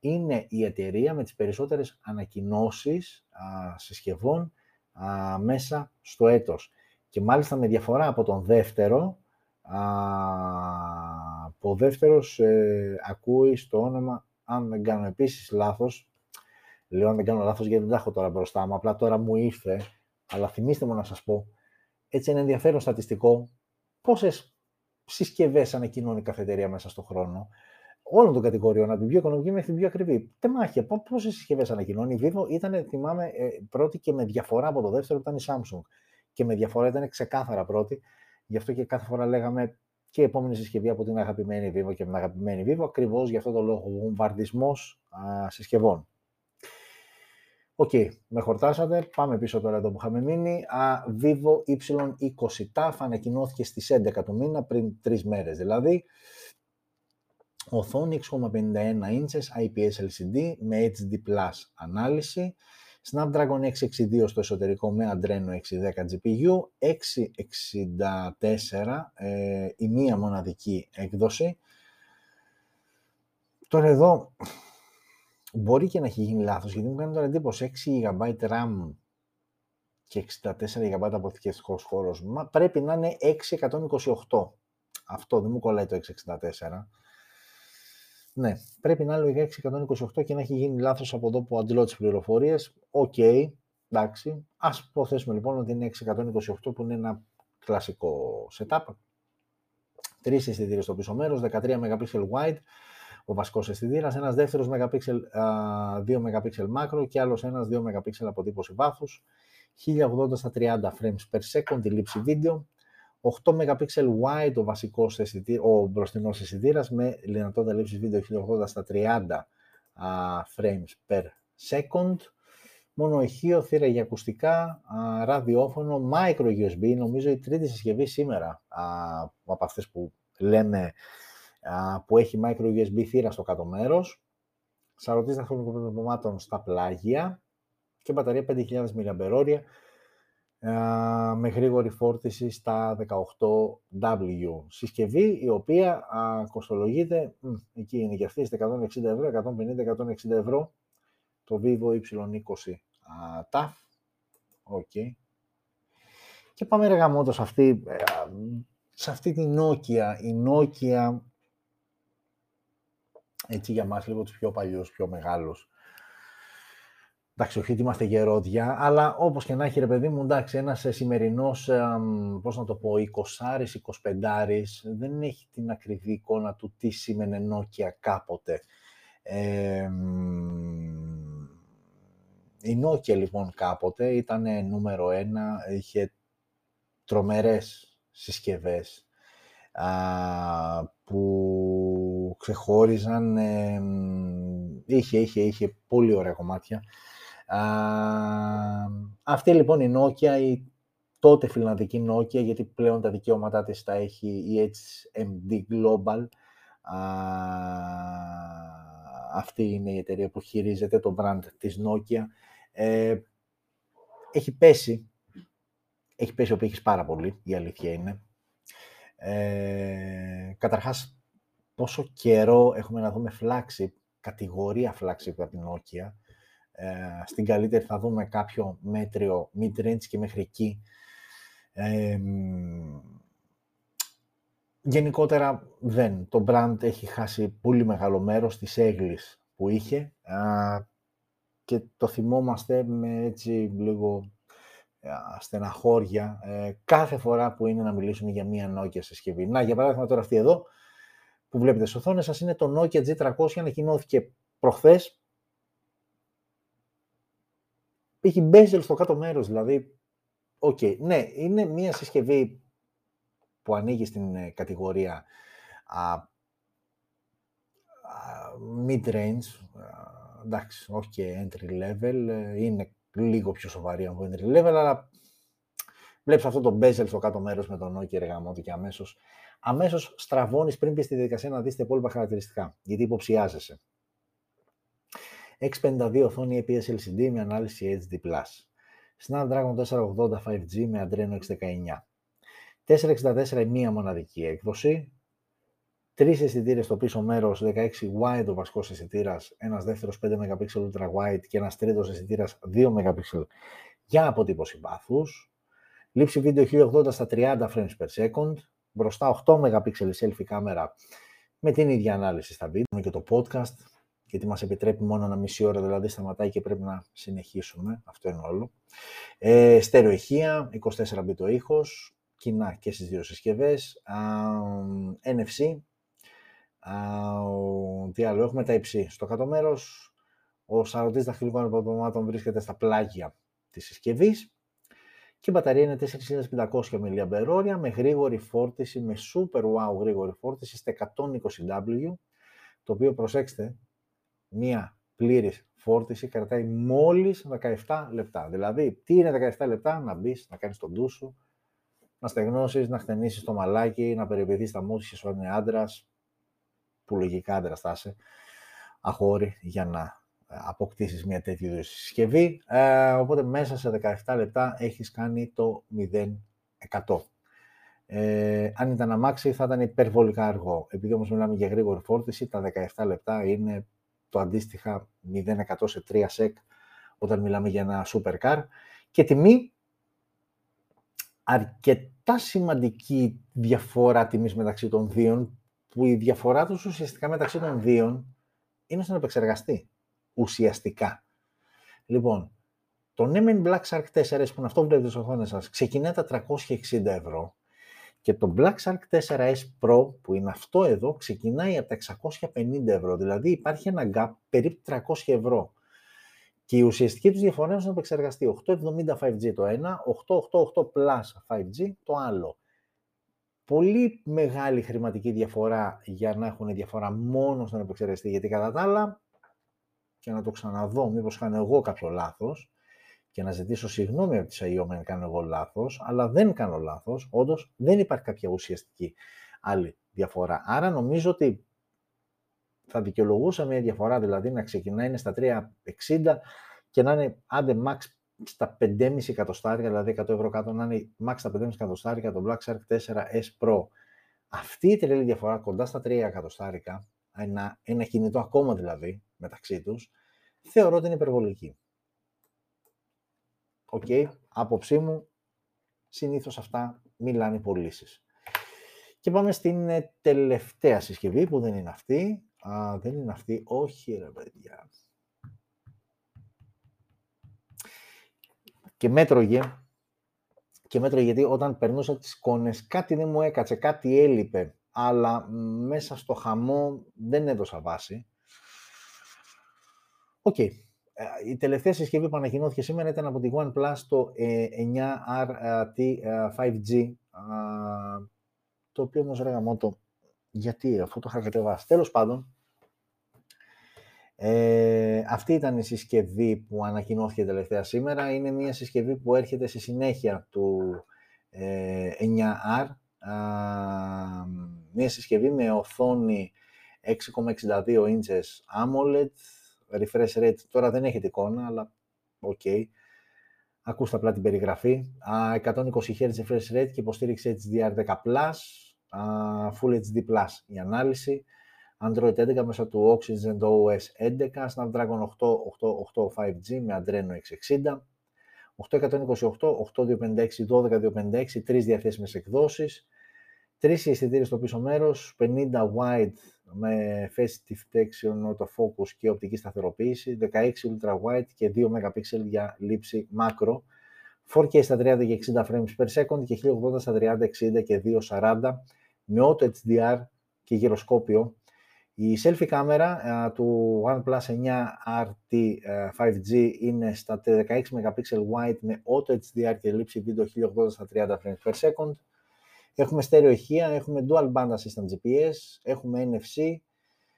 είναι η εταιρεία με τις περισσότερες ανακοινώσεις α, συσκευών α, μέσα στο έτος. Και μάλιστα με διαφορά από τον δεύτερο, α, που ο δεύτερος ε, ακούει στο όνομα, αν δεν κάνω επίσης λάθος, λέω αν δεν κάνω λάθος γιατί δεν τα έχω τώρα μπροστά μου, απλά τώρα μου ήρθε, αλλά θυμίστε μου να σας πω, έτσι είναι ενδιαφέρον στατιστικό, πόσες συσκευές ανακοινώνει η καφετερία μέσα στον χρόνο, όλων των κατηγοριών, από την πιο οικονομική μέχρι την πιο ακριβή. Τεμάχια, πόσες συσκευές ανακοινώνει. Η Vivo ήταν, θυμάμαι, ε, πρώτη και με διαφορά από το δεύτερο ήταν η Samsung. Και με διαφορά ήταν ξεκάθαρα πρώτη. Γι' αυτό και κάθε φορά λέγαμε και η επόμενη συσκευή από την αγαπημένη Vivo και την αγαπημένη Vivo, ακριβώς για αυτό το λόγο. Βομβαρδισμός συσκευών. OK, okay, με χορτάσατε. Πάμε πίσω τώρα εδώ που είχαμε μείνει. Α, Vivo Y20T ανακοινώθηκε στις 11 του μήνα, πριν τρεις μέρες δηλαδή. Οθόνη 6,51 ίντσες IPS LCD με HD Plus ανάλυση. Snapdragon 662 στο εσωτερικό με Adreno 610 GPU. 664 ε, η μία μοναδική έκδοση. Τώρα εδώ μπορεί και να έχει γίνει λάθος, γιατί μου κάνει τώρα εντύπωση 6 GB RAM και 64 GB αποθηκευτικός χώρος. Μα πρέπει να είναι 628. Αυτό δεν μου κολλάει το 664. Ναι, πρέπει να είναι λογικά 6 128 και να έχει γίνει λάθος από εδώ που αντλώ τις πληροφορίες. OK, okay, εντάξει. Ας υποθέσουμε λοιπόν ότι είναι 6 128 που είναι ένα κλασικό setup. Τρεις αισθητήρες στο πίσω μέρος, 13 MP wide, ο βασικός αισθητήρας, ένας δεύτερος MP, 2 MP macro και άλλος ένας 2 MP αποτύπωση βάθους, 1080 στα 30 frames per second τη λήψη βίντεο, 8 MP wide ο βασικός ο μπροστινός αισθητήρας με δυνατότητα λήψης βίντεο 1080 στα 30 frames per second. Μόνο ηχείο, θύρα για ακουστικά, ραδιόφωνο, micro USB, νομίζω η τρίτη συσκευή σήμερα από αυτές που λέμε που έχει micro USB θύρα στο κάτω μέρος. Σαρωτής δαχτυλικών στα πλάγια και μπαταρία 5.000 mAh με γρήγορη φόρτιση στα 18W. Συσκευή η οποία α, κοστολογείται, εκεί είναι και αυτής, 160 ευρώ, 150-160 ευρώ, το Vivo Y20 TAF. Okay. Και πάμε ρε γαμώτο σε αυτή, ε, σε αυτή την Nokia. Η Nokia, έτσι για μας λίγο τους πιο παλιούς, πιο μεγάλους, Εντάξει, όχι ότι είμαστε γερόδια, αλλά όπως και να έχει ρε παιδί μου, εντάξει, ένας ε, σημερινός, πώς να το πω, 20 25 δεν έχει την ακριβή εικόνα του τι σήμαινε Nokia κάποτε. Ε, η Nokia λοιπόν κάποτε ήταν νούμερο ένα, είχε τρομερές συσκευές α, που ξεχώριζαν, ε, είχε, είχε, είχε πολύ ωραία κομμάτια αυτή λοιπόν η Nokia, η τότε φιλανδική Nokia, γιατί πλέον τα δικαιώματά της τα έχει η HMD Global. αυτή είναι η εταιρεία που χειρίζεται το brand της Nokia. Ε, έχει πέσει, έχει πέσει ο πύχης πάρα πολύ, η αλήθεια είναι. Ε, καταρχάς, πόσο καιρό έχουμε να δούμε flagship, κατηγορία flagship από την Nokia, ε, στην καλύτερη θα δούμε κάποιο μέτριο mid-range και μέχρι εκεί. γενικότερα δεν. Το brand έχει χάσει πολύ μεγάλο μέρος της έγκλης που είχε και το θυμόμαστε με έτσι λίγο στεναχώρια ε, κάθε φορά που είναι να μιλήσουμε για μία Nokia συσκευή. Να, για παράδειγμα τώρα αυτή εδώ που βλέπετε στις οθόνες σας είναι το Nokia G300, ανακοινώθηκε προχθές έχει bezel στο κάτω μέρος, δηλαδή, OK, okay. ναι, είναι μια συσκευή που ανοίγει στην ε, κατηγορία α, mid-range, εντάξει, όχι okay, entry level, ε, είναι λίγο πιο σοβαρή από entry level, αλλά Βλέπεις αυτό το bezel στο κάτω μέρος με τον Nokia εργαμότη και αμέσως, αμέσως στραβώνεις πριν πεις στη διαδικασία να δεις τα υπόλοιπα χαρακτηριστικά, γιατί υποψιάζεσαι. 652 οθόνη EPS LCD με ανάλυση HD+. Snapdragon 480 5G με Adreno 619. 464 η μία μοναδική έκδοση. Τρεις αισθητήρες στο πίσω μέρος, 16 wide ο βασικός αισθητήρας, ένας δεύτερος 5 MP ultra wide και ένας τρίτος αισθητήρας 2 MP για αποτύπωση βάθους. Λήψη βίντεο 1080 στα 30 frames per second. Μπροστά 8 MP selfie κάμερα με την ίδια ανάλυση στα βίντεο και το podcast, γιατί μας επιτρέπει μόνο ένα μισή ώρα, δηλαδή σταματάει και πρέπει να συνεχίσουμε, αυτό είναι όλο. Ε, στερεοηχεία, 24 bit ο ήχος, κοινά και στις δύο συσκευές. NFC, τι άλλο, έχουμε τα υψί. Στο κάτω μέρος, ο σαρωτής δαχτυλικών υποδομάτων βρίσκεται στα πλάγια της συσκευής και η μπαταρία είναι 4.500 mAh με γρήγορη φόρτιση, με super wow γρήγορη φόρτιση στα 120W, το οποίο προσέξτε, μία πλήρης φόρτιση κρατάει μόλις 17 λεπτά. Δηλαδή, τι είναι 17 λεπτά, να μπεις, να κάνεις τον ντου να στεγνώσεις, να χτενίσεις το μαλάκι, να περιποιηθείς τα μούτια σου είναι άντρας, που λογικά άντρα θα είσαι, αχώρη για να ε, αποκτήσεις μια τέτοια συσκευή. Ε, οπότε μέσα σε 17 λεπτά έχεις κάνει το 0%. Ε, αν ήταν αμάξι θα ήταν υπερβολικά αργό. Επειδή όμως μιλάμε για γρήγορη φόρτιση, τα 17 λεπτά είναι το αντίστοιχα 0% σε 3 σεκ όταν μιλάμε για ένα supercar. Και τιμή αρκετά σημαντική διαφορά τιμής μεταξύ των δύο, που η διαφορά τους ουσιαστικά μεταξύ των δύο είναι στον επεξεργαστή. Ουσιαστικά. Λοιπόν, το Nemen Black Shark 4S, που είναι αυτό που βλέπετε στο οθόνη σας, ξεκινάει τα 360 ευρώ και το Black Shark 4S Pro, που είναι αυτό εδώ, ξεκινάει από τα 650 ευρώ. Δηλαδή υπάρχει ένα gap περίπου 300 ευρώ. Και η ουσιαστική τους διαφορά είναι στον επεξεργαστή. 870 5G το ένα, 888 Plus 5G το άλλο. Πολύ μεγάλη χρηματική διαφορά για να έχουν διαφορά μόνο στον επεξεργαστή, γιατί κατά τα άλλα, και να το ξαναδώ, μήπως κάνω εγώ κάποιο λάθος, και να ζητήσω συγγνώμη από τη ΣΑΙΟΜ αν κάνω εγώ λάθος, αλλά δεν κάνω λάθος, όντως δεν υπάρχει κάποια ουσιαστική άλλη διαφορά. Άρα νομίζω ότι θα δικαιολογούσα μια διαφορά, δηλαδή να ξεκινάει στα 3,60 και να είναι άντε max στα 5,5 εκατοστάρια, δηλαδή 100 ευρώ κάτω, να είναι max στα 5,5 εκατοστάρια το Black Shark 4S Pro. Αυτή η τρελή διαφορά κοντά στα 3 εκατοστάρικα, ένα, ένα κινητό ακόμα δηλαδή μεταξύ τους, θεωρώ ότι είναι υπερβολική. OK, okay, άποψή μου, συνήθως αυτά μιλάνε πωλήσεις. Και πάμε στην ε, τελευταία συσκευή που δεν είναι αυτή, Α, δεν είναι αυτή. Όχι, ρε παιδιά. Και μέτρωγε. Και μ' έτρωγε γιατί όταν περνούσα τις εικόνες κάτι δεν μου έκατσε, κάτι έλειπε. Αλλά μέσα στο χαμό δεν έδωσα βάση. OK. Okay. Ε, η τελευταία συσκευή που ανακοινώθηκε σήμερα ήταν από τη OnePlus το 9RT 5G, ε, το οποίο όμως ρε γαμώτο, γιατί, αφού το είχα κατεβάσει. Τέλος πάντων, ε, αυτή ήταν η συσκευή που ανακοινώθηκε τελευταία σήμερα. Είναι μια συσκευή που έρχεται στη συνέχεια του ε, 9R. μια συσκευή με οθόνη 6,62 inches AMOLED, refresh rate, τώρα δεν έχετε εικόνα, αλλά OK. Okay. Ακούστε απλά την περιγραφή. 120 Hz refresh rate και υποστήριξη HDR10+, Full HD+, η ανάλυση. Android 11 μέσω του Oxygen OS 11, Snapdragon 8, 8, 8 5G με Adreno 660, 828, 8256, 12256, τρεις διαθέσιμες εκδόσεις, τρεις αισθητήρες στο πίσω μέρος, 50 wide με face detection, autofocus και οπτική σταθεροποίηση, 16 ultra wide και 2 MP για λήψη macro, 4K στα 30 και 60 frames per second και 1080 στα 30, 60 και 240 με auto HDR και γυροσκόπιο η selfie κάμερα του OnePlus 9 RT 5G είναι στα 16 MP wide με auto HDR και λήψη βίντεο 1080 στα 30 frames per second. Έχουμε στέρεο ηχεία, έχουμε dual band assistant GPS, έχουμε NFC,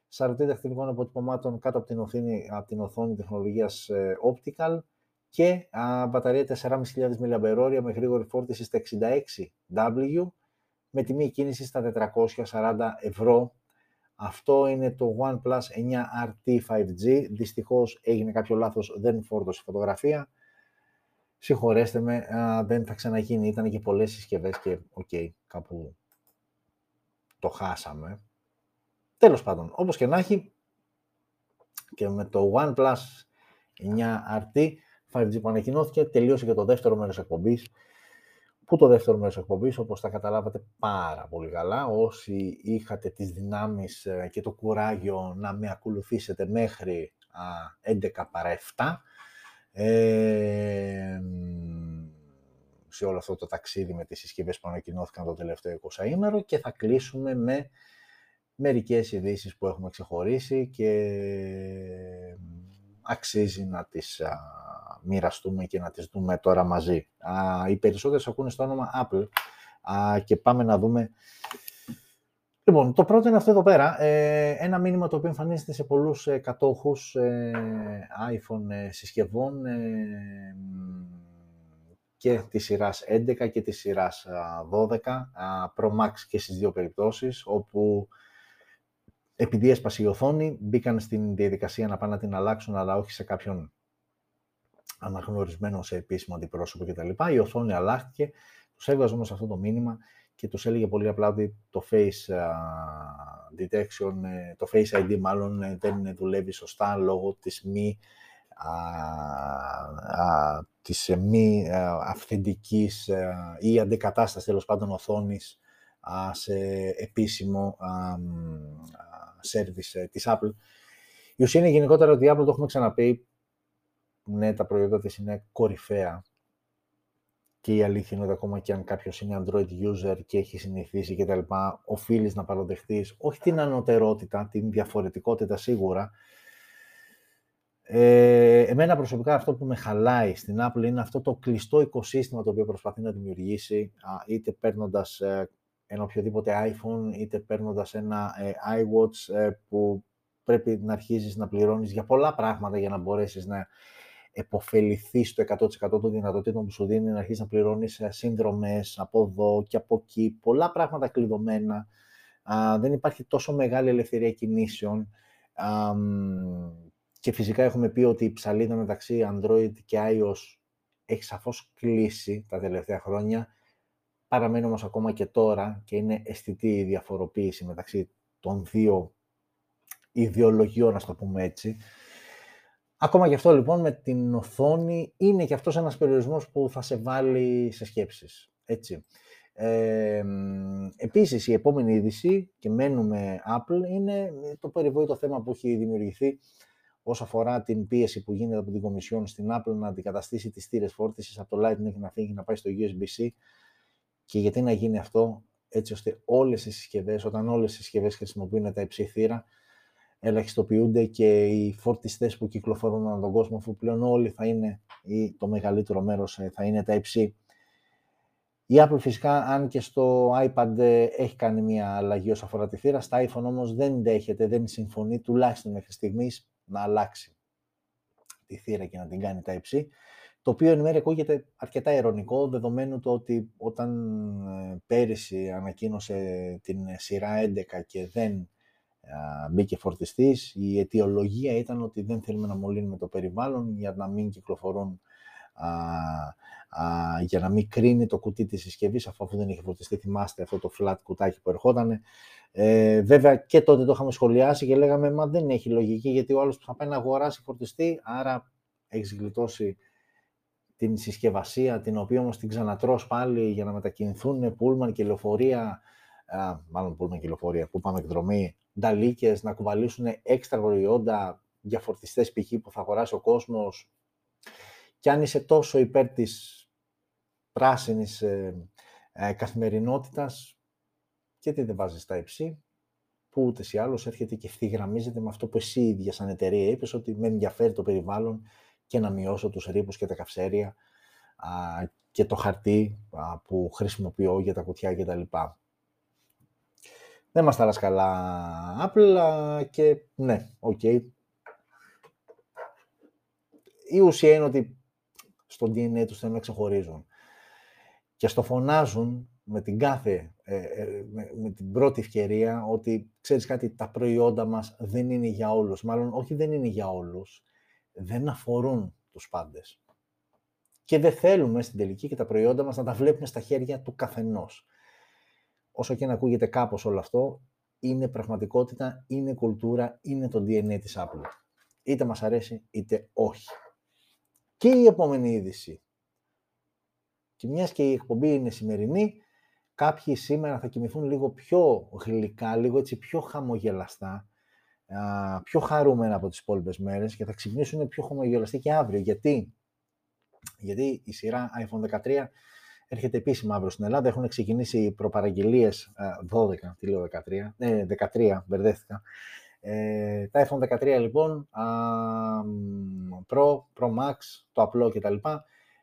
σαρωτή δαχτυλικών αποτυπωμάτων κάτω από την οθόνη, από την οθόνη τεχνολογίας ε, optical και α, μπαταρία 4.500 mAh με γρήγορη φόρτιση στα 66W με τιμή κίνησης στα 440 ευρώ. Αυτό είναι το OnePlus 9RT 5G. Δυστυχώς έγινε κάποιο λάθος, δεν φόρτωσε φωτογραφία. Συγχωρέστε με, δεν θα ξαναγίνει. Ήταν και πολλές συσκευές και OK, okay, κάπου το χάσαμε. Τέλος πάντων, όπως και να έχει, και με το OnePlus 9RT 5G που ανακοινώθηκε, τελείωσε και το δεύτερο μέρος εκπομπής. Που το δεύτερο μέρος εκπομπής, όπως τα καταλάβατε πάρα πολύ καλά, όσοι είχατε τις δυνάμεις ε, και το κουράγιο να με ακολουθήσετε μέχρι 11 παρά 7, ε, σε όλο αυτό το ταξίδι με τις συσκευές που ανακοινώθηκαν το τελευταίο 20 ήμερο και θα κλείσουμε με μερικές ειδήσεις που έχουμε ξεχωρίσει και αξίζει να τις α, μοιραστούμε και να τις δούμε τώρα μαζί. Α, οι περισσότερες ακούνε στο όνομα Apple. Α, και πάμε να δούμε... Λοιπόν, το πρώτο είναι αυτό εδώ πέρα, ε, ένα μήνυμα το οποίο εμφανίζεται σε πολλούς ε, κατόχους ε, iPhone ε, συσκευών ε, και της σειράς 11 και της σειράς 12, Pro Max και στις δύο περιπτώσεις, όπου επειδή έσπασε η οθόνη, μπήκαν στην διαδικασία να πάνε να την αλλάξουν, αλλά όχι σε κάποιον αναγνωρισμένο σε επίσημο αντιπρόσωπο κτλ. Η οθόνη αλλάχθηκε, τους έβγαζε όμως αυτό το μήνυμα και τους έλεγε πολύ απλά ότι το face detection, ε, το face ID μάλλον ε, δεν δουλεύει σωστά λόγω της μη α, της μη αυθεντικής ή αντικατάστασης τέλος πάντων οθόνης σε επίσημο service ε, της Apple. Η ουσία είναι γενικότερα ότι η Apple, το έχουμε ξαναπεί, ναι, τα προϊόντα της είναι κορυφαία και η αλήθεια είναι ότι ακόμα και αν κάποιος είναι Android user και έχει συνηθίσει και τα λοιπά, οφείλεις να παροδεχτείς όχι την ανωτερότητα, την διαφορετικότητα σίγουρα. Ε, εμένα προσωπικά αυτό που με χαλάει στην Apple είναι αυτό το κλειστό οικοσύστημα το οποίο προσπαθεί να δημιουργήσει, είτε παίρνοντας ε, ένα οποιοδήποτε iPhone, είτε παίρνοντας ένα ε, iWatch ε, που πρέπει να αρχίζεις να πληρώνεις για πολλά πράγματα για να μπορέσεις να επωφεληθείς το 100% των δυνατοτήτων που σου δίνει, να αρχίσεις να πληρώνεις ε, σύνδρομες από εδώ και από εκεί, πολλά πράγματα κλειδωμένα. Α, δεν υπάρχει τόσο μεγάλη ελευθερία κινήσεων. Α, και φυσικά έχουμε πει ότι η ψαλίδα μεταξύ Android και iOS έχει σαφώς κλείσει τα τελευταία χρόνια Παραμένει όμως ακόμα και τώρα και είναι αισθητή η διαφοροποίηση μεταξύ των δύο ιδεολογιών, να το πούμε έτσι. Ακόμα και αυτό λοιπόν με την οθόνη είναι και αυτός ένας περιορισμός που θα σε βάλει σε σκέψεις. Έτσι. Ε, επίσης η επόμενη είδηση και μένουμε Apple είναι το περιβόητο θέμα που έχει δημιουργηθεί όσο αφορά την πίεση που γίνεται από την Κομισιόν στην Apple να αντικαταστήσει τις στήρες φόρτισης από το Lightning να φύγει να πάει στο USB-C και γιατί να γίνει αυτό έτσι ώστε όλες οι συσκευές, όταν όλες οι συσκευές χρησιμοποιούν τα υψή θύρα, ελαχιστοποιούνται και οι φορτιστές που κυκλοφορούν ανά τον κόσμο, αφού πλέον όλοι θα είναι, ή το μεγαλύτερο μέρος ε, θα είναι τα υψή. Η Apple φυσικά, αν και στο iPad ε, έχει κάνει μια αλλαγή όσο αφορά τη θύρα, στα iPhone όμως δεν δέχεται, δεν συμφωνεί, τουλάχιστον μέχρι στιγμής, να αλλάξει τη θύρα και να την κάνει τα υψή το οποίο εν μέρει ακούγεται αρκετά ειρωνικό, δεδομένου το ότι όταν ε, πέρυσι ανακοίνωσε την σειρά 11 και δεν μπήκε φορτιστής, η αιτιολογία ήταν ότι δεν θέλουμε να μολύνουμε το περιβάλλον για να μην κυκλοφορούν για να μην κρίνει το κουτί της συσκευής αφού, δεν είχε φορτιστεί, θυμάστε αυτό το flat κουτάκι που ερχόταν. Ε, βέβαια και τότε το είχαμε σχολιάσει και λέγαμε μα δεν έχει λογική γιατί ο άλλος που θα πάει να αγοράσει φορτιστή, άρα έχεις γλιτώσει την συσκευασία, την οποία όμως την ξανατρως πάλι για να μετακινηθούν πούλμαν και λεωφορεία, α, μάλλον πούλμαν και λεωφορεία, που πάμε εκδρομή, νταλίκες, να κουβαλήσουν έξτρα προϊόντα για φορτιστές π.χ. που θα αγοράσει ο κόσμος. Και αν είσαι τόσο υπέρ της πράσινης ε, ε, καθημερινότητας, γιατί δεν βάζεις Type-C, που ούτως ή άλλως έρχεται και ευθυγραμμίζεται με αυτό που εσύ ίδια σαν εταιρεία είπες, ότι με ενδιαφέρει το περιβάλλον και να μειώσω τους ρύπους και τα καυσαέρια και το χαρτί που χρησιμοποιώ για τα κουτιά και τα λοιπά. Δεν μας τα λες καλά Apple και ναι, OK. Okay. Η ουσία είναι ότι στο DNA τους θέλουν να ξεχωρίζουν. Και στο φωνάζουν με την κάθε, ε, ε, με, την πρώτη ευκαιρία ότι, ξέρεις κάτι, τα προϊόντα μας δεν είναι για όλους. Μάλλον, όχι δεν είναι για όλους, δεν αφορούν τους πάντες. Και δεν θέλουμε στην τελική και τα προϊόντα μας να τα βλέπουμε στα χέρια του καθενός. Όσο και να ακούγεται κάπως όλο αυτό, είναι πραγματικότητα, είναι κουλτούρα, είναι το DNA της Apple. Είτε μας αρέσει, είτε όχι. Και η επόμενη είδηση. Και μιας και η εκπομπή είναι σημερινή, κάποιοι σήμερα θα κοιμηθούν λίγο πιο γλυκά, λίγο έτσι πιο χαμογελαστά, πιο χαρούμενα από τις υπόλοιπες μέρες και θα ξυπνήσουν πιο χαμογελαστοί και αύριο. Γιατί; Γιατί η σειρά iPhone 13 έρχεται επίσημα αύριο στην Ελλάδα. Έχουν ξεκινήσει οι προπαραγγελίες 12, τι λέω 13, ε, 13, μπερδεύτηκα. Ε, τα iPhone 13 λοιπόν, α, Pro, Pro Max, το απλό κτλ.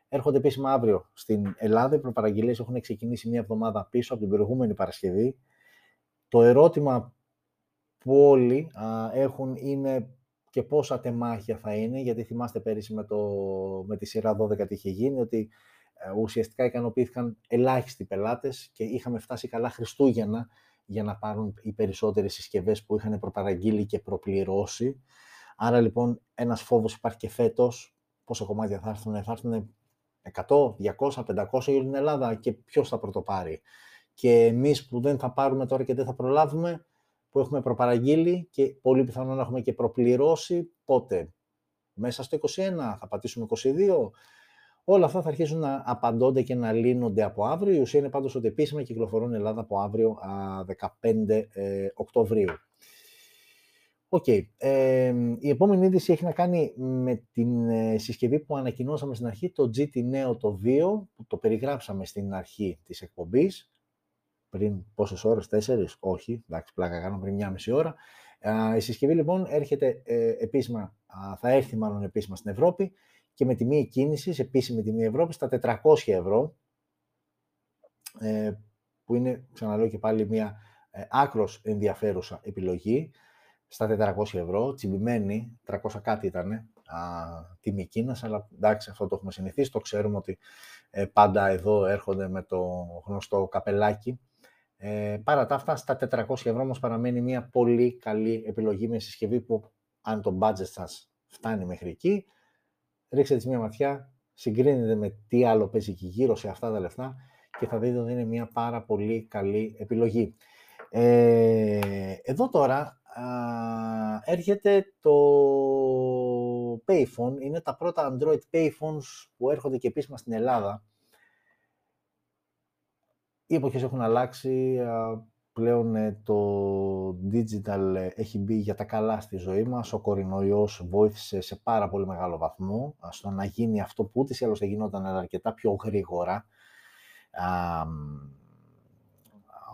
Έρχονται επίσημα αύριο στην Ελλάδα. Οι προπαραγγελίες έχουν ξεκινήσει μία εβδομάδα πίσω από την προηγούμενη Παρασκευή. Το ερώτημα που όλοι α, έχουν είναι και πόσα τεμάχια θα είναι, γιατί θυμάστε πέρυσι με, το, με τη σειρά 12 τι είχε γίνει, ότι ε, ουσιαστικά ικανοποιήθηκαν ελάχιστοι πελάτες και είχαμε φτάσει καλά Χριστούγεννα για να πάρουν οι περισσότερες συσκευές που είχαν προπαραγγείλει και προπληρώσει. Άρα λοιπόν ένας φόβος υπάρχει και φέτος, πόσα κομμάτια θα έρθουν, θα έρθουν 100, 200, 500 για την Ελλάδα και ποιος θα πρωτοπάρει; Και εμείς που δεν θα πάρουμε τώρα και δεν θα προλάβουμε, που έχουμε προπαραγγείλει και πολύ πιθανόν να έχουμε και προπληρώσει, πότε; Μέσα στο 21, θα πατήσουμε 22, Όλα αυτά θα αρχίσουν να απαντώνται και να λύνονται από αύριο. Η ουσία είναι πάντως ότι επίσημα κυκλοφορούν Ελλάδα από αύριο 15 ε, Οκτωβρίου. OK. Okay. Ε, η επόμενη είδηση έχει να κάνει με την ε, συσκευή που ανακοινώσαμε στην αρχή, το GT Neo το 2, που το περιγράψαμε στην αρχή της εκπομπής. Πριν πόσες ώρες, τέσσερις, όχι, εντάξει, πλάκα κάνω πριν μια μισή ώρα. η συσκευή λοιπόν έρχεται ε, επίσημα, θα έρθει μάλλον επίσημα στην Ευρώπη και με τιμή κίνηση, επίσημη τιμή Ευρώπη, στα 400 ευρώ, ε, που είναι, ξαναλέω και πάλι, μια ε, άκρος ενδιαφέρουσα επιλογή, στα 400 ευρώ, τσιμπημένη, 300 κάτι ήταν, τιμή Κίνας, αλλά εντάξει, αυτό το έχουμε συνηθίσει, το ξέρουμε ότι ε, πάντα εδώ έρχονται με το γνωστό καπελάκι. Ε, παρά τα αυτά, στα 400 ευρώ όμως παραμένει μια πολύ καλή επιλογή με συσκευή που αν το budget σας φτάνει μέχρι εκεί, ρίξτε της μια ματιά, συγκρίνετε με τι άλλο παίζει εκεί γύρω σε αυτά τα λεφτά και θα δείτε ότι είναι μια πάρα πολύ καλή επιλογή. Ε, εδώ τώρα έρχεται το Payphone, είναι τα πρώτα Android Payphones που έρχονται και επίσημα στην Ελλάδα. Οι εποχές έχουν αλλάξει, πλέον ε, το digital ε, έχει μπει για τα καλά στη ζωή μας. Ο κορονοϊός βοήθησε σε πάρα πολύ μεγάλο βαθμό στο να γίνει αυτό που ούτε ή άλλως θα γινόταν αρκετά πιο γρήγορα.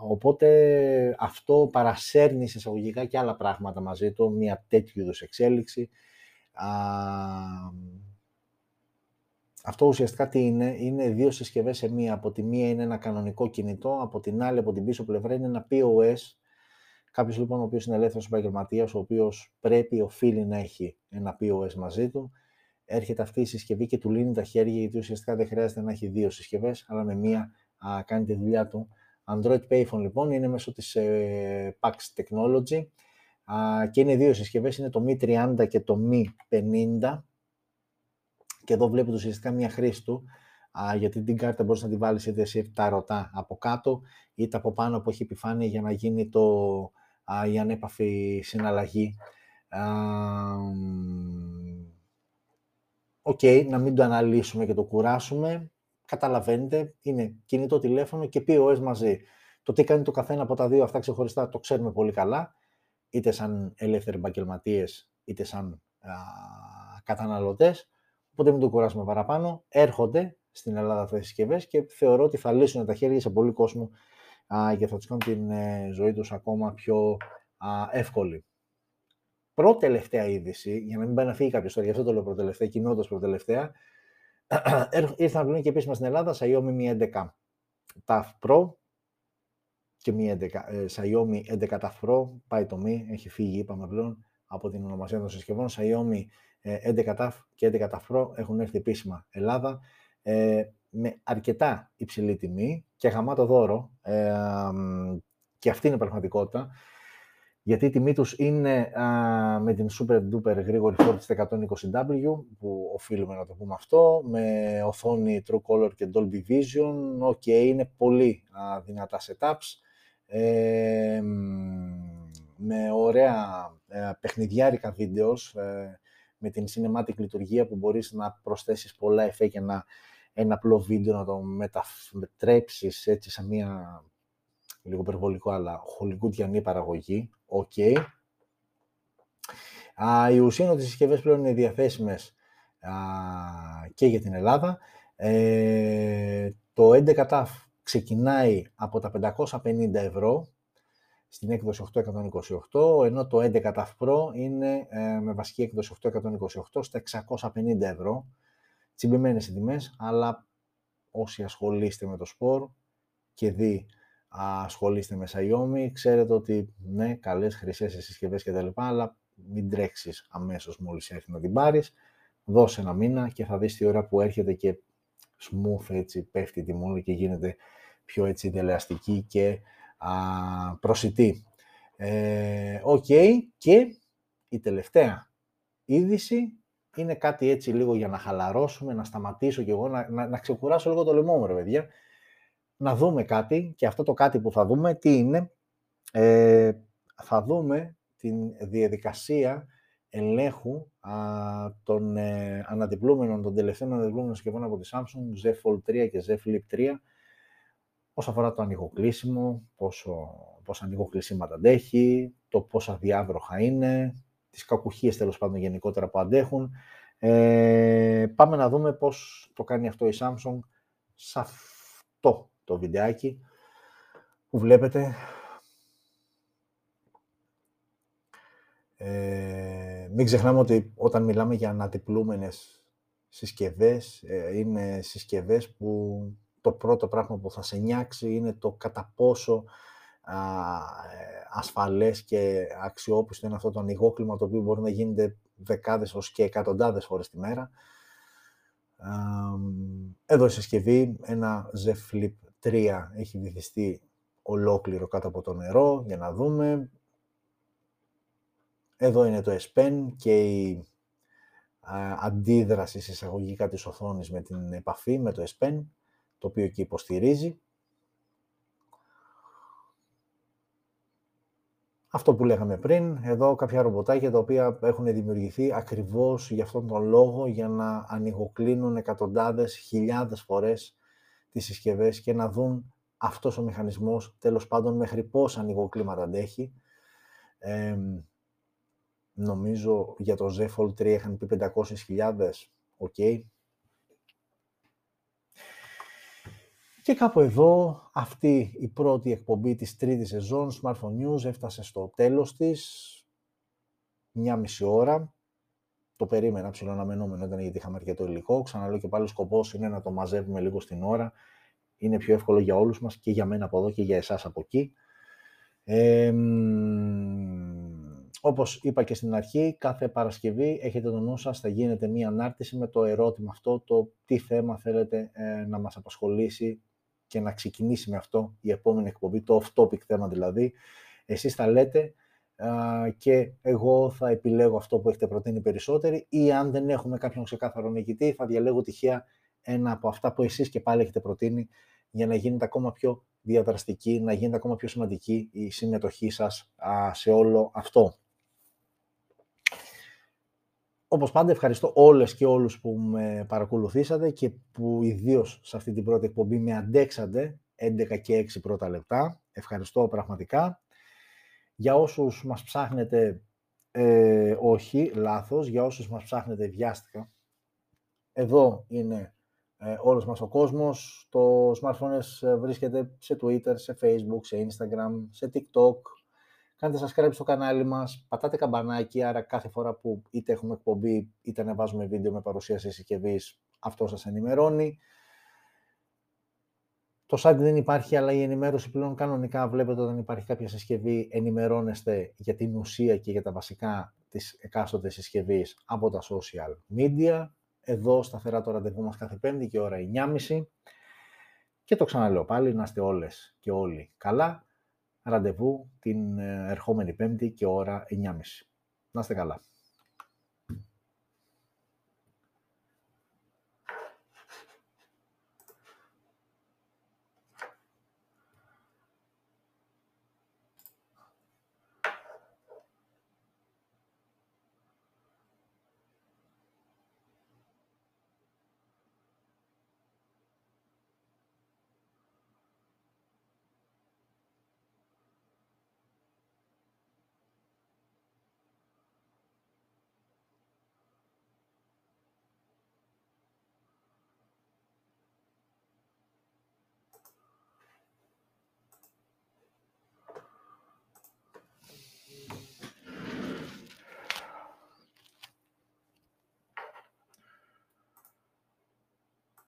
οπότε αυτό παρασέρνει σε εισαγωγικά και άλλα πράγματα μαζί του, μια τέτοιου είδους εξέλιξη. Αυτό ουσιαστικά τι είναι, είναι δύο συσκευές σε μία. Από τη μία είναι ένα κανονικό κινητό, από την άλλη, από την πίσω πλευρά, είναι ένα POS. Κάποιος λοιπόν ο οποίος είναι ελεύθερος επαγγελματίας, ο οποίος πρέπει, οφείλει να έχει ένα POS μαζί του. Έρχεται αυτή η συσκευή και του λύνει τα χέρια, γιατί ουσιαστικά δεν χρειάζεται να έχει δύο συσκευές, αλλά με μία α, κάνει τη δουλειά του. Android Payphone λοιπόν είναι μέσω της ε, Pax Technology α, και είναι δύο συσκευές, είναι το Mi 30 και το Mi 50 και εδώ βλέπετε ουσιαστικά μια χρήση του, α, γιατί την κάρτα μπορείς να τη βάλεις είτε σε τα ρωτά από κάτω, είτε από πάνω που έχει επιφάνεια για να γίνει το, α, η ανέπαφη συναλλαγή. OK, okay, να μην το αναλύσουμε και το κουράσουμε. Καταλαβαίνετε, είναι κινητό τηλέφωνο και POS μαζί. Το τι κάνει το καθένα από τα δύο αυτά ξεχωριστά το ξέρουμε πολύ καλά, είτε σαν ελεύθεροι επαγγελματίες, είτε σαν α, καταναλωτές. Οπότε μην το κουράσουμε παραπάνω. Έρχονται στην Ελλάδα αυτές τις συσκευές και θεωρώ ότι θα λύσουν τα χέρια σε πολύ κόσμο α, και θα του κάνουν την ε, ζωή τους ακόμα πιο α, εύκολη. Πρώτη-τελευταία είδηση, για να μην πάει να φύγει κάποιος τώρα, γι' αυτό το λέω πρώτη-τελευταία, κοινότητας πρώτη-τελευταία, ήρθαν πλέον και επίσημα στην Ελλάδα Xiaomi Mi 11 TAF Pro και Mi 11, ε, Xiaomi 11 TAF Pro, πάει το Mi, έχει φύγει, είπαμε πλέον, από την ονομασία των συσκευών. Xiaomi 11 TAF και 11 TAF Pro έχουν έρθει επίσημα Ελλάδα ε, με αρκετά υψηλή τιμή και γαμάτο δώρο. Ε, και αυτή είναι η πραγματικότητα. Γιατί η τιμή τους είναι με την super duper γρήγορη φόρτιση 120W, που οφείλουμε να το πούμε αυτό, με οθόνη True Color και Dolby Vision. OK, είναι πολύ α, δυνατά setups. Ε, με ωραία ε, παιχνιδιάρικα βίντεος, ε, με την cinematic λειτουργία που μπορείς να προσθέσεις πολλά εφέ και να, ένα απλό βίντεο να το μετατρέψεις έτσι σε μια λίγο υπερβολικό, αλλά χολιγουντιανή παραγωγή. OK. Okay. η ουσία είναι ότι οι συσκευές πλέον είναι διαθέσιμες και για την Ελλάδα. Ε, το 11 Ταυ ξεκινάει από τα 550 ευρώ στην έκδοση 828, ενώ το 11 Ταυ Pro είναι ε, με βασική έκδοση 828 στα 650 ευρώ. Τσιμπημένες οι τιμές, αλλά όσοι ασχολείστε με το σπορ και δη ασχολείστε με Xiaomi, ξέρετε ότι ναι, καλές χρυσές συσκευές και τα λοιπά, αλλά μην τρέξεις αμέσως μόλις έρθει να την πάρεις, δώσε ένα μήνα και θα δεις τη ώρα που έρχεται και smooth έτσι πέφτει η τιμούλα και γίνεται πιο έτσι δελεαστική και α, προσιτή. Ε, οκ, και η τελευταία είδηση είναι κάτι έτσι λίγο για να χαλαρώσουμε, να σταματήσω κι εγώ, να, να, να ξεκουράσω λίγο το λαιμό μου, ρε παιδιά. Να δούμε κάτι και αυτό το κάτι που θα δούμε, τι είναι. Ε, θα δούμε την διαδικασία ελέγχου α, των ε, αναδιπλούμενων, των τελευταίων αναδιπλούμενων συσκευών από τη Samsung, Z Fold 3 και Z Flip 3, όσον αφορά το ανοιγοκλείσιμο, πόσο, πόσα ανοιγοκλεισίματα αντέχει, το πόσα διάβροχα είναι, τις κακουχίες τέλος πάντων γενικότερα που αντέχουν. Ε, πάμε να δούμε πώς το κάνει αυτό η Samsung σε αυτό το βιντεάκι που βλέπετε. Ε, μην ξεχνάμε ότι όταν μιλάμε για αναδιπλούμενες συσκευές, ε, είναι συσκευές που το πρώτο πράγμα που θα σε νιάξει είναι το κατά πόσο α, ασφαλές και αξιόπιστο είναι αυτό το ανοιγόκλημα το οποίο μπορεί να γίνεται δεκάδες ως και εκατοντάδες φορές τη μέρα. Εδώ η συσκευή, ένα Z Flip 3 έχει βυθιστεί ολόκληρο κάτω από το νερό, για να δούμε. Εδώ είναι το S Pen και η αντίδραση εισαγωγικά της οθόνης με την επαφή με το S Pen το οποίο και υποστηρίζει. Αυτό που λέγαμε πριν, εδώ κάποια ρομποτάκια τα οποία έχουν δημιουργηθεί ακριβώς για αυτόν τον λόγο, για να ανοιγοκλίνουν εκατοντάδες, χιλιάδες φορές τις συσκευές και να δουν αυτός ο μηχανισμός, τέλος πάντων, μέχρι πόσα ανοιγοκλίματα αντέχει. Ε, νομίζω για το Z Fold 3 είχαν πει 500.000, OK, okay. Και κάπου εδώ αυτή η πρώτη εκπομπή της τρίτης σεζόν Smartphone News έφτασε στο τέλος της. Μια μισή ώρα. Το περίμενα ψιλοαναμενόμενο ήταν γιατί είχαμε αρκετό υλικό. Ξαναλέω και πάλι ο σκοπός είναι να το μαζεύουμε λίγο στην ώρα. Είναι πιο εύκολο για όλους μας και για μένα από εδώ και για εσάς από εκεί. Ε, όπως είπα και στην αρχή, κάθε Παρασκευή έχετε το νου σας, θα γίνεται μία ανάρτηση με το ερώτημα αυτό, το τι θέμα θέλετε ε, να μας απασχολήσει και να ξεκινήσει με αυτό η επόμενη εκπομπή, το off-topic θέμα δηλαδή. Εσείς θα λέτε και εγώ θα επιλέγω αυτό που έχετε προτείνει περισσότεροι ή αν δεν έχουμε κάποιον ξεκάθαρο νικητή θα διαλέγω τυχαία ένα από αυτά που εσείς και πάλι έχετε προτείνει για να γίνεται ακόμα πιο διαδραστική, να γίνεται ακόμα πιο σημαντική η συμμετοχή σας σε όλο αυτό. Όπως πάντα ευχαριστώ όλες και όλους που με παρακολουθήσατε και που ιδίως σε αυτή την πρώτη εκπομπή με αντέξατε 11 και 6 πρώτα λεπτά. Ευχαριστώ πραγματικά. Για όσους μας ψάχνετε, ε, όχι, λάθος, για όσους μας ψάχνετε βιάστηκα, εδώ είναι ε, όλος μας ο κόσμος. Το smartphone ε, βρίσκεται σε Twitter, σε Facebook, σε Instagram, σε TikTok, Κάντε subscribe στο κανάλι μας, πατάτε καμπανάκι, άρα κάθε φορά που είτε έχουμε εκπομπή, είτε ανεβάζουμε βίντεο με παρουσίαση συσκευή, αυτό σας ενημερώνει. Το site δεν υπάρχει, αλλά η ενημέρωση πλέον κανονικά βλέπετε όταν υπάρχει κάποια συσκευή, ενημερώνεστε για την ουσία και για τα βασικά της εκάστοτε συσκευής από τα social media. Εδώ σταθερά το ραντεβού μας κάθε πέμπτη και ώρα 9.30. Και το ξαναλέω πάλι, να είστε όλες και όλοι καλά. Ραντεβού την ε, ερχόμενη Πέμπτη και ώρα 9.30. Να είστε καλά.